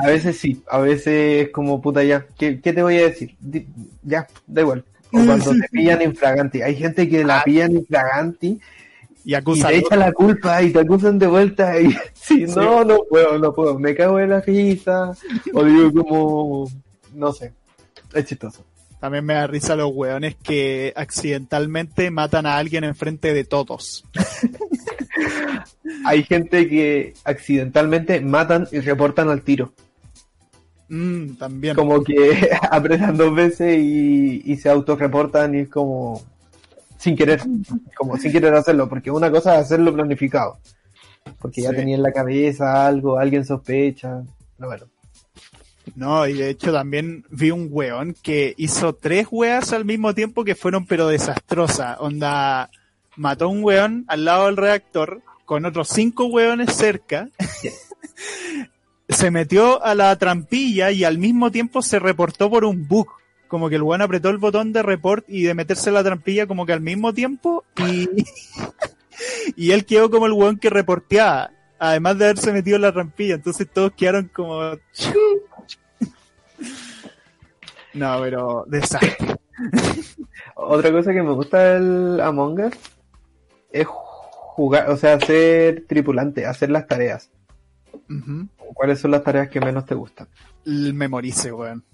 A veces sí, a veces es como puta ya, ¿qué, qué te voy a decir? Di- ya, da igual. O cuando te pillan infraganti. Hay gente que la Ah. pillan infraganti Y y te echa la culpa y te acusan de vuelta y sí, no, no puedo, no puedo. Me cago en la risa o digo como, no sé, es chistoso. También me da risa los hueones que accidentalmente matan a alguien enfrente de todos. Hay gente que accidentalmente matan y reportan al tiro. Mm, también. Como que apretan dos veces y, y se autorreportan y es como sin querer, como sin querer hacerlo, porque una cosa es hacerlo planificado. Porque ya Sí. tenía en la cabeza algo, alguien sospecha. No, bueno. No, y de hecho también vi un weón que hizo tres weas al mismo tiempo que fueron pero desastrosas. Onda, mató a un weón al lado del reactor con otros cinco weones cerca. se metió a la trampilla y al mismo tiempo se reportó por un bug. Como que el weón apretó el botón de report y de meterse a la trampilla como que al mismo tiempo y, y él quedó como el weón que reporteaba. Además de haberse metido en la trampilla, entonces todos quedaron como no, pero desastre. Otra cosa que me gusta del Among Us es jugar, o sea, ser tripulante, hacer las tareas. ¿Cuáles son las tareas que menos te gustan? El memorice, weón.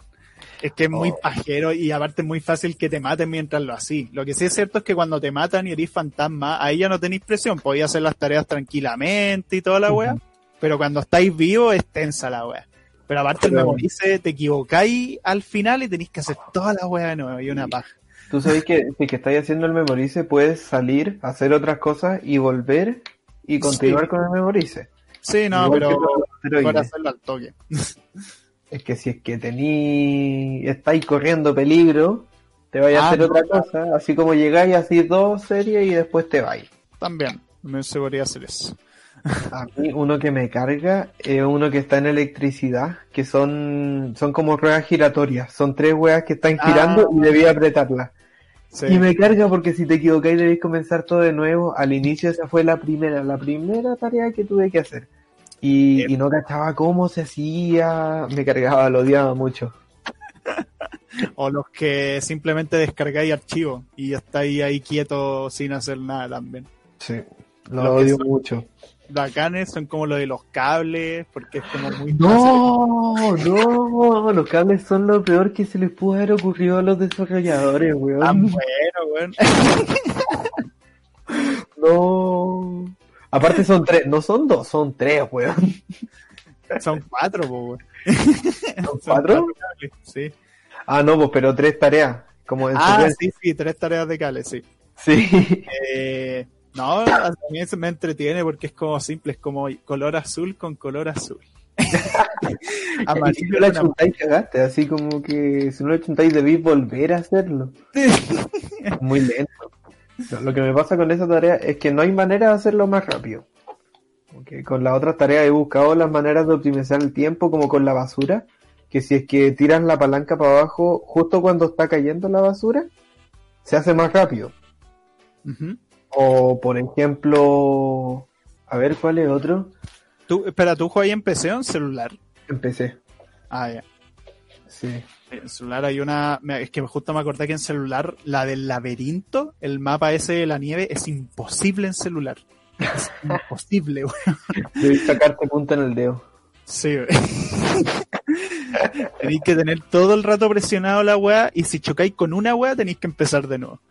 Es que es muy Oh. pajero y aparte es muy fácil que te maten mientras lo así. Lo que sí es cierto es que cuando te matan y eres fantasma, ahí ya no tenéis presión. Podéis hacer las tareas tranquilamente y toda la. Ujú. Pero cuando estáis vivos es tensa la wea. Pero aparte el memorice, te equivocáis al final y tenéis que hacer toda la wea de nuevo y una paja. Tú sabes que si que estáis haciendo el memorice puedes salir, hacer otras cosas y volver y continuar Sí. con el memorice. Sí, no, pero asteroides. hacerlo al toque. Es que si es que tení, estáis corriendo peligro, te vais a Ah, hacer no, otra cosa, así como llegáis así dos series y después te vais. También, me se podría hacer eso. A mí uno que me carga es uno que está en electricidad, que son, son como ruedas giratorias, son tres ruedas que están girando Ah. y debí apretarlas. Sí. Y me carga porque si te equivocáis debéis comenzar todo de nuevo. Al inicio esa fue la primera, la primera tarea que tuve que hacer. Y, no cachaba cómo se hacía, me cargaba, lo odiaba mucho. O los que simplemente descargáis archivos y estáis ahí quietos sin hacer nada también. Sí, lo Los odio son- mucho. Bacanes son como lo de los cables, porque es como muy fácil. No, no, los cables son lo peor que se les pudo haber ocurrido a los desarrolladores, Tan weón. bueno, weón. No. Aparte son tres, no son dos, son tres, weón. Son cuatro, weón. ¿Son cuatro? Sí. Ah, no, pues, pero tres tareas, como en Ah, sí, sí, tres tareas de cables, sí. Sí. Eh, no, a mí se me entretiene porque es como simple, es como color azul con color azul. Y si Amarillo no la amarillo. chuntáis, cagaste. Así como que si no la chuntáis, debéis volver a hacerlo. Muy lento. No, Lo que me pasa con esa tarea es que no hay manera de hacerlo más rápido. Porque con las otras tareas he buscado las maneras de optimizar el tiempo, como con la basura. Que si es que tiras la palanca para abajo justo cuando está cayendo la basura, se hace más rápido. O por ejemplo, a ver cuál es otro. Tú, espera, ¿tú juegas en PC o en celular? Empecé. Ah, ya. Sí. En celular hay una. Es que justo me acordé que en celular, la del laberinto, el mapa ese de la nieve, es imposible en celular. Es imposible, weón. Debí sacarte punta en el dedo. Sí. tenéis que tener todo el rato presionado la weá y si chocáis con una weá tenéis que empezar de nuevo. y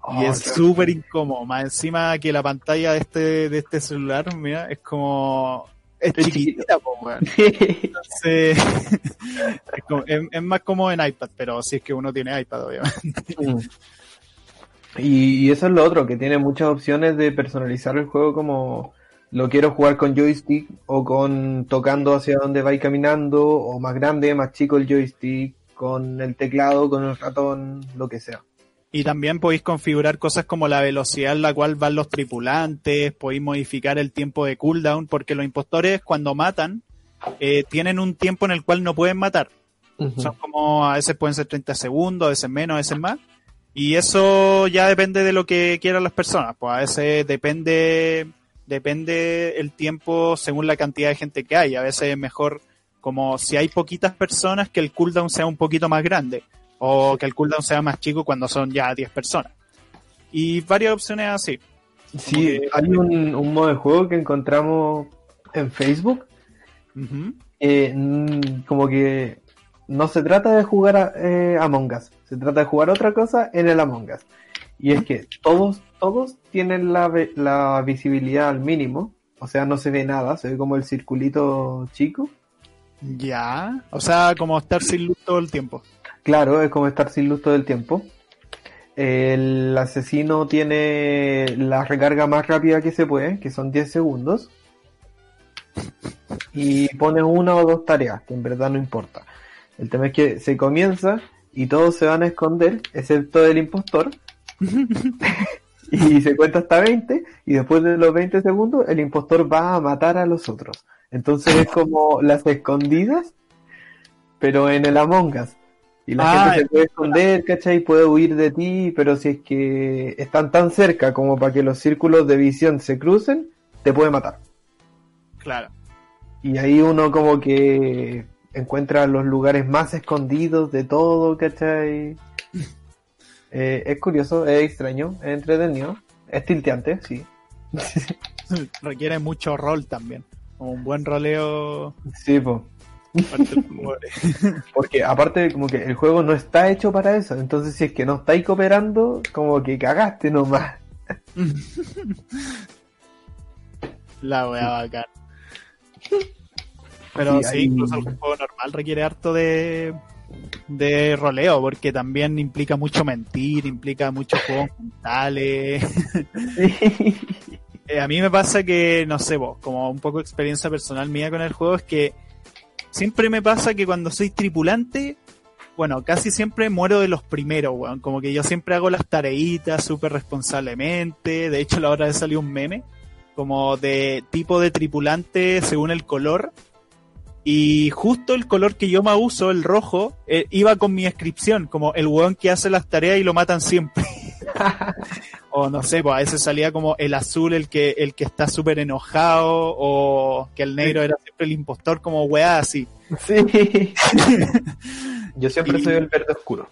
Oh, es súper incómodo. Más encima que la pantalla de este, de este celular, mira, es como... Es Es chiquitita, po, weón. Entonces, es, como- es- es más cómodo en iPad, pero si es que uno tiene iPad, obviamente. Mm. Y, y eso es lo otro, que tiene muchas opciones de personalizar el juego como lo quiero jugar con joystick o con tocando hacia donde vais caminando o más grande, más chico el joystick, con el teclado, con el ratón, lo que sea. Y también podéis configurar cosas como la velocidad en la cual van los tripulantes, podéis modificar el tiempo de cooldown, porque los impostores cuando matan eh, tienen un tiempo en el cual no pueden matar. Son como, a veces pueden ser 30 segundos, a veces menos, a veces más. Y eso ya depende de lo que quieran las personas. Pues a veces depende, depende el tiempo según la cantidad de gente que hay. A veces es mejor, como si hay poquitas personas, que el cooldown sea un poquito más grande. O que el cooldown sea más chico cuando son ya 10 personas. Y varias opciones así. Sí, que- hay un, un modo de juego que encontramos en Facebook eh, mm, como que no se trata de jugar a, eh, Among Us, se trata de jugar otra cosa en el Among Us. Y es que todos, todos tienen la, la visibilidad al mínimo, o sea, no se ve nada, se ve como el circulito chico. Ya. O sea, como estar sin luz todo el tiempo. Claro, es como estar sin luz todo el tiempo. El asesino tiene la recarga más rápida que se puede, que son 10 segundos. Y pone una o dos tareas, que en verdad no importa. El tema es que se comienza y todos se van a esconder, excepto el impostor. y se cuenta hasta 20 y después de los 20 segundos el impostor va a matar a los otros. Entonces es como las escondidas, pero en el Among Us. Y la Ah, gente se puede esconder, ¿cachai? Puede huir de ti, pero si es que están tan cerca como para que los círculos de visión se crucen, te puede matar. Claro. Y ahí uno como que encuentra los lugares más escondidos de todo, ¿cachai? Eh, es curioso, es extraño, es entretenido, es tilteante, sí. Requiere mucho rol también. Un buen roleo. Sí, po. Porque aparte como que el juego no está hecho para eso, entonces si es que no estáis cooperando, como que cagaste nomás. La wea bacán. Pero Sí, sí, hay- incluso el juego normal requiere harto de, de roleo, porque también implica mucho mentir, implica muchos juegos mentales. Eh, a mí me pasa que, no sé, vos, como un poco experiencia personal mía con el juego, es que siempre me pasa que cuando soy tripulante, bueno, casi siempre muero de los primeros, weón. Como que yo siempre hago las tareitas súper responsablemente. De hecho, la hora de salió un meme, como de tipo de tripulante según el color. Y justo el color que yo más uso, el rojo, eh, iba con mi descripción, como el weón que hace las tareas y lo matan siempre. o no sé, pues a veces salía como el azul, el que, el que está súper enojado, o que el negro era siempre el impostor, como weá así. sí. Yo siempre Y- soy el verde oscuro.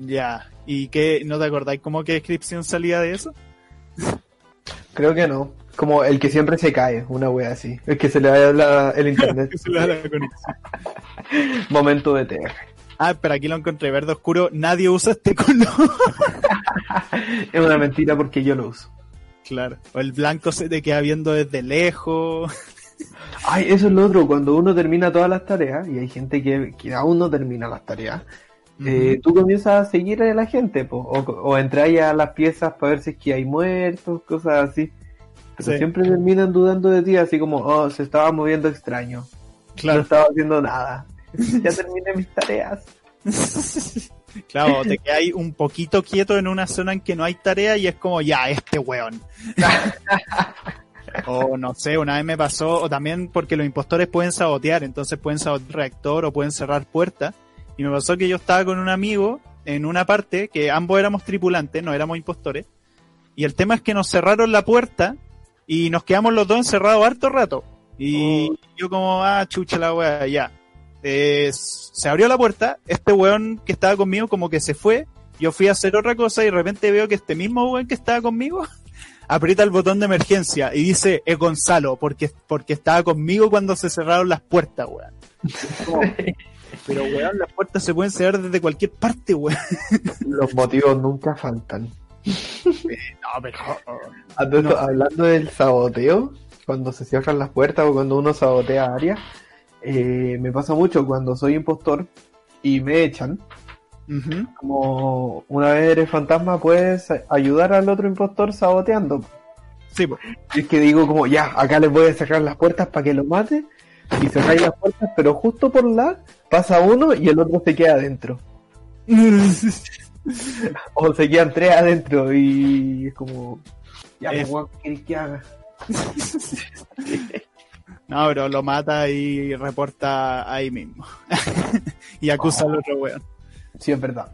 Ya. ¿Y qué, no te acordáis cómo qué descripción salía de eso? Creo que no. Como el que siempre se cae, una wea así. El que se le va la- el internet. Que se le da la conexión. Momento de TR. Ah, pero aquí lo encontré, verde oscuro, nadie usa este color. Es una mentira porque yo lo uso. claro. O el blanco se te queda viendo desde lejos. Ay, eso es lo otro. Cuando uno termina todas las tareas, y hay gente que, que aún no termina las tareas, eh, tú comienzas a seguir a la gente, po, o, o entráis a las piezas para ver si es que hay muertos, cosas así. Pero Sí. siempre terminan dudando de ti, así como, oh, se estaba moviendo extraño. No Claro. estaba haciendo nada. ya terminé mis tareas. Claro, te quedas ahí un poquito quieto en una zona en que no hay tarea y es como, ya, este weón. o no sé, una vez me pasó, o también porque los impostores pueden sabotear, entonces pueden sabotear reactor o pueden cerrar puertas. Y me pasó que yo estaba con un amigo en una parte que ambos éramos tripulantes, no éramos impostores. Y el tema es que nos cerraron la puerta y nos quedamos los dos encerrados harto rato. Y yo como, ah, chucha la wea, ya. Eh, se abrió la puerta, este weón que estaba conmigo como que se fue, yo fui a hacer otra cosa y de repente veo que este mismo weón que estaba conmigo aprieta el botón de emergencia y dice, es Gonzalo, porque, porque estaba conmigo cuando se cerraron las puertas, weón. Como, pero, weón, las puertas se pueden cerrar desde cualquier parte, weón. Los motivos nunca faltan. No, pero... No. hablando del saboteo, cuando se cierran las puertas o cuando uno sabotea áreas, eh, me pasa mucho cuando soy impostor y me echan. Como una vez eres fantasma, puedes ayudar al otro impostor saboteando. Sí. Y es que digo como, ya, acá les voy a cerrar las puertas para que lo mate. Y cerráis las puertas, pero justo por la pasa uno y el otro se queda adentro. O se quedan tres adentro y es como, ya, weón, ¿qué querés que haga? No, pero lo mata y reporta ahí mismo. y acusa al otro weón. Sí, es verdad.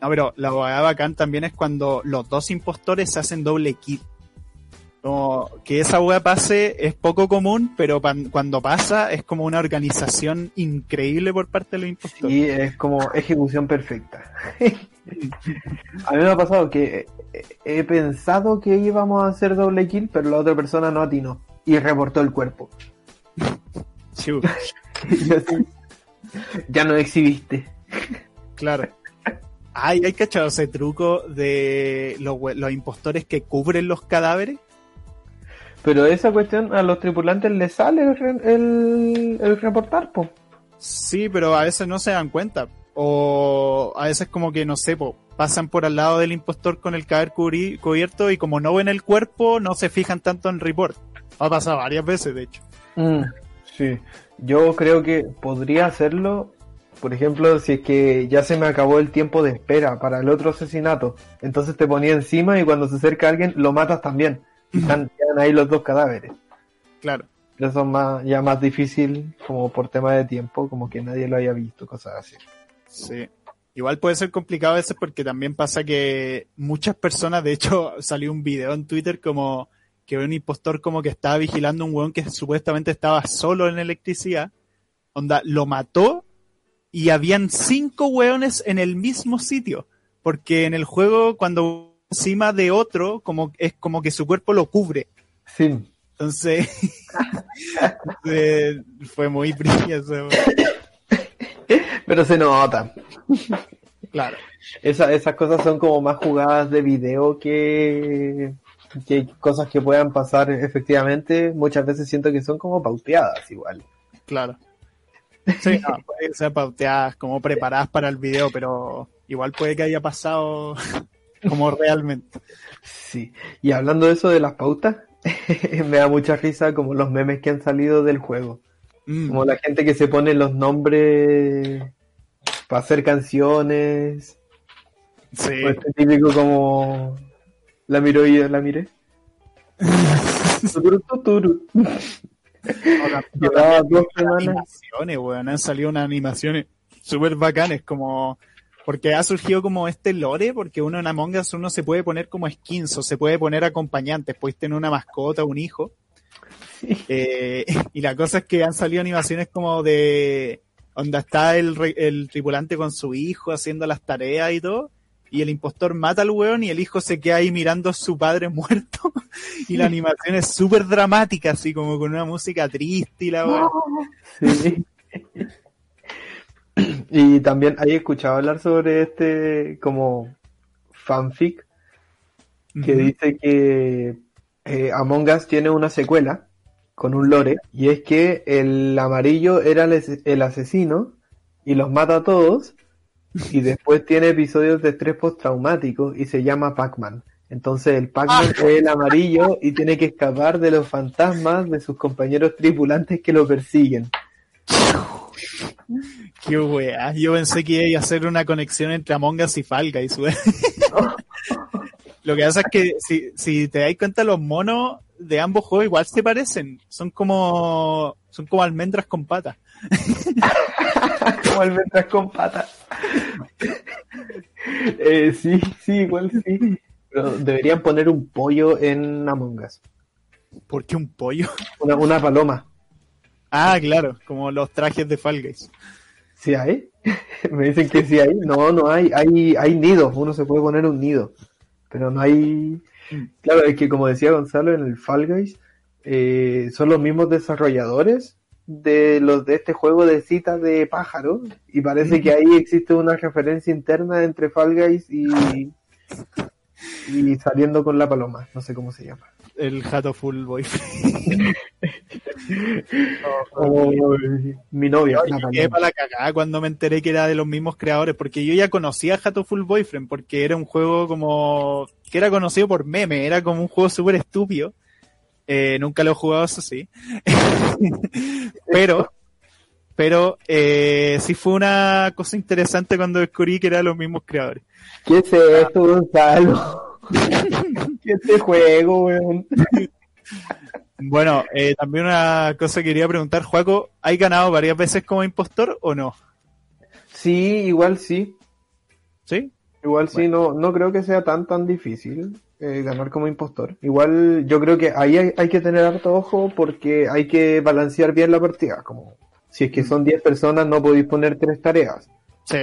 No, pero la hueá bacán también es cuando los dos impostores se hacen doble kill. Como que esa hueá pase es poco común, pero pan- cuando pasa es como una organización increíble por parte de los impostores. Y es como ejecución perfecta. a mí me ha pasado que he pensado que íbamos a hacer doble kill, pero la otra persona no atinó y reportó el cuerpo. Ya no exhibiste. claro. Ay, ¿hay cachado ese truco de los, impostores que cubren los cadáveres? Pero esa cuestión a los tripulantes les sale el, re- el, el reportar, po. Sí, pero a veces no se dan cuenta. O a veces como que, no sé, po, pasan por al lado del impostor con el cadáver cubri- cubierto y como no ven el cuerpo, no se fijan tanto en report. Ha pasado varias veces, de hecho. Mm, sí, yo creo que podría hacerlo, por ejemplo, si es que ya se me acabó el tiempo de espera para el otro asesinato, entonces te ponía encima y cuando se acerca alguien lo matas también. Y están quedan ahí los dos cadáveres. Claro. Pero Eso es más, ya más difícil, como por tema de tiempo, como que nadie lo haya visto, cosas así. Sí. Igual puede ser complicado a veces porque también pasa que muchas personas, de hecho, salió un video en Twitter como que un impostor como que estaba vigilando a un weón que supuestamente estaba solo en electricidad. Onda, lo mató y habían cinco weones en el mismo sitio. Porque en el juego, cuando encima de otro, como es como que su cuerpo lo cubre. Sí, Entonces, eh, fue muy brilloso. pero se nota. Claro. Esa- esas cosas son como más jugadas de video que, que cosas que puedan pasar efectivamente. Muchas veces siento que son como pauteadas igual. Claro. Sí, no, puede ser pauteadas, como preparadas para el video, pero igual puede que haya pasado como realmente. Sí. Y hablando de eso de las pautas, me da mucha risa como los memes que han salido del juego. Mm, Como la gente que se pone los nombres para hacer canciones. sí. O este típico como la miró y yo la miré. Ahora, Llevaba dos semanas. animaciones, weón, han salido unas animaciones súper bacanes, como porque ha surgido como este lore, porque uno en Among Us uno se puede poner como skins o se puede poner acompañantes, puedes tener una mascota, un hijo. Eh, y la cosa es que han salido animaciones como de donde está el, el tripulante con su hijo haciendo las tareas y todo, y el impostor mata al weón y el hijo se queda ahí mirando a su padre muerto, y la animación es súper dramática, así como con una música triste y la weón. Sí. Y también hay escuchado hablar sobre este como fanfic que dice que eh, Among Us tiene una secuela con un lore y es que el amarillo era el asesino y los mata a todos y después tiene episodios de estrés postraumático y se llama Pac-Man. Entonces el Pac-Man es el amarillo y tiene que escapar de los fantasmas de sus compañeros tripulantes que lo persiguen. Qué weá. Yo pensé que iba a hacer una conexión entre Among Us y Fall Guys, weón. Lo que pasa es que si, si te das cuenta, los monos de ambos juegos igual se parecen. Son como, son como almendras con patas. Como almendras con patas. Eh, sí, sí, igual sí. Pero deberían poner un pollo en Among Us. ¿Por qué un pollo? Una, una paloma. Ah, claro, como los trajes de Fall Guys. ¿Sí hay? Me dicen que sí hay. No, no hay. Hay, hay nidos. Uno se puede poner un nido. Pero no hay. Claro, es que como decía Gonzalo en el Fall Guys, eh, son los mismos desarrolladores de los de este juego de citas de pájaro y parece que ahí existe una referencia interna entre Fall Guys y y saliendo con la paloma, no sé cómo se llama. El jato full boyfriend. O mi novia. Yo la llegué paloma. para la cagada cuando me enteré que era de los mismos creadores, porque yo ya conocía Jato Full Boyfriend, porque era un juego como que era conocido por meme, era como un juego súper estúpido. Eh, nunca lo he jugado, eso sí. pero, pero eh, sí fue una cosa interesante cuando descubrí que eran los mismos creadores. ¿Qué es esto, Gonzalo? ¿Qué es este juego, weón? Bueno, eh, también una cosa que quería preguntar, Juaco, ¿hay ganado varias veces como impostor o no? Sí, igual sí. ¿Sí? Igual sí, no, no creo que sea tan tan difícil eh, ganar como impostor. Igual yo creo que ahí hay, hay que tener harto ojo porque hay que balancear bien la partida. Como si es que son 10 personas no podéis poner tres tareas. Sí.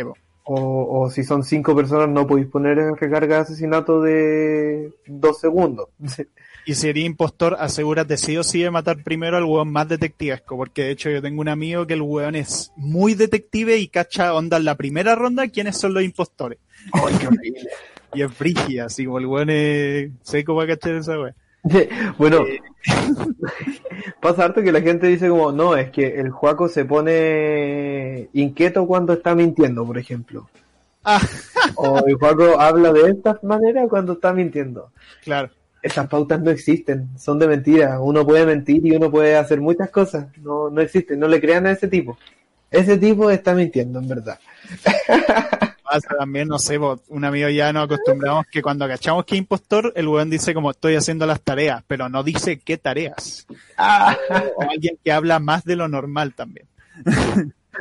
O, o si son 5 personas no podéis poner recarga de asesinato de 2 segundos. Y si eres impostor, asegúrate sí o sí de matar primero al hueón más detectivesco, porque de hecho yo tengo un amigo que el hueón es muy detective y cacha onda en la primera ronda quiénes son los impostores. ¡Ay, qué horrible! Y es brígida, así como el hueón es seco para cachar esa wea. bueno, Eh. pasa harto que la gente dice como, no, es que el Juaco se pone inquieto cuando está mintiendo, por ejemplo. Ah. O el Juaco habla de esta manera cuando está mintiendo. Claro. Esas pautas no existen, son de mentira. Uno puede mentir y uno puede hacer muchas cosas. No, no existen, no le crean a ese tipo. Ese tipo está mintiendo, en verdad. Pasa también, no sé, un amigo ya nos acostumbramos que cuando cachamos que es impostor, el hueón dice como estoy haciendo las tareas, pero no dice qué tareas. Ah. O alguien que habla más de lo normal también.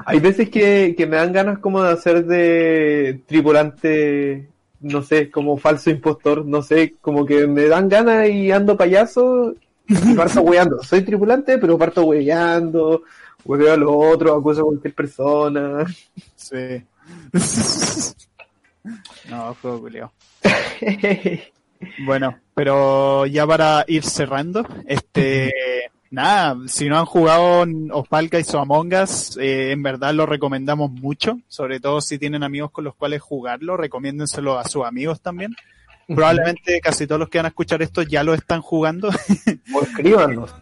Hay veces que, que me dan ganas como de hacer de tripulante, no sé, como falso impostor, no sé, como que me dan ganas y ando payaso y parto hueando. Soy tripulante, pero parto hueando, hueveo a los otros, acuso a cualquier persona. Sí. no, fue culiao. Bueno, pero ya para ir cerrando, este, nada, si no han jugado Osval Guys o Among Us, eh, en verdad lo recomendamos mucho, sobre todo si tienen amigos con los cuales jugarlo, recomiéndenselo a sus amigos también. Probablemente casi todos los que van a escuchar esto ya lo están jugando. O escríbanos,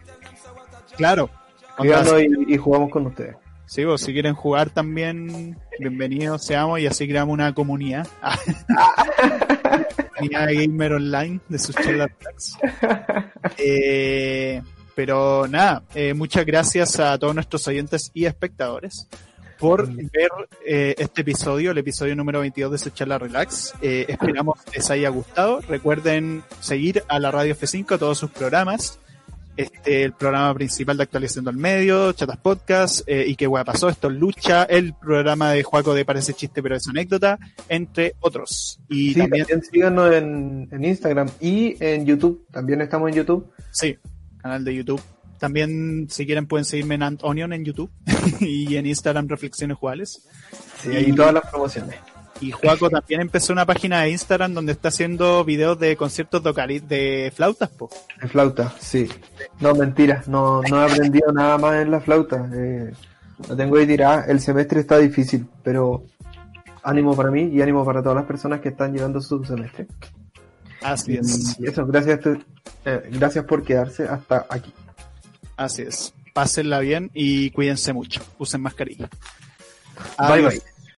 claro. Escríbanos y, y jugamos con ustedes. Sí, vos, si quieren jugar también, bienvenidos seamos y así creamos una comunidad. comunidad gamer online de sus charlas. Eh, pero nada, eh, muchas gracias a todos nuestros oyentes y espectadores por ver eh, este episodio, el episodio número 22 de su charla relax. Eh, esperamos les haya gustado. Recuerden seguir a la Radio F5, a todos sus programas este, el programa principal de actualización del medio, Chatas Podcast, eh, y qué hueá pasó, esto es Lucha, el programa de Juaco de Parece Chiste pero es anécdota, entre otros. Y Sí, también, también síganos en, en Instagram y en YouTube. También estamos en YouTube. sí, canal de YouTube. También, si quieren, pueden seguirme en Ant Onion en YouTube y en Instagram Reflexiones Juales. Sí, ahí todas las promociones. Y Juaco también empezó una página de Instagram donde está haciendo videos de conciertos de, de flautas, po. En flauta, sí. No, mentira, no, no he aprendido nada más en la flauta. Eh, lo tengo ahí tirada. El semestre está difícil, pero ánimo para mí y ánimo para todas las personas que están llevando su semestre. Así es, Y eso, gracias, eh, gracias por quedarse hasta aquí. así es. Pásenla bien y cuídense mucho. Usen mascarilla. Bye bye.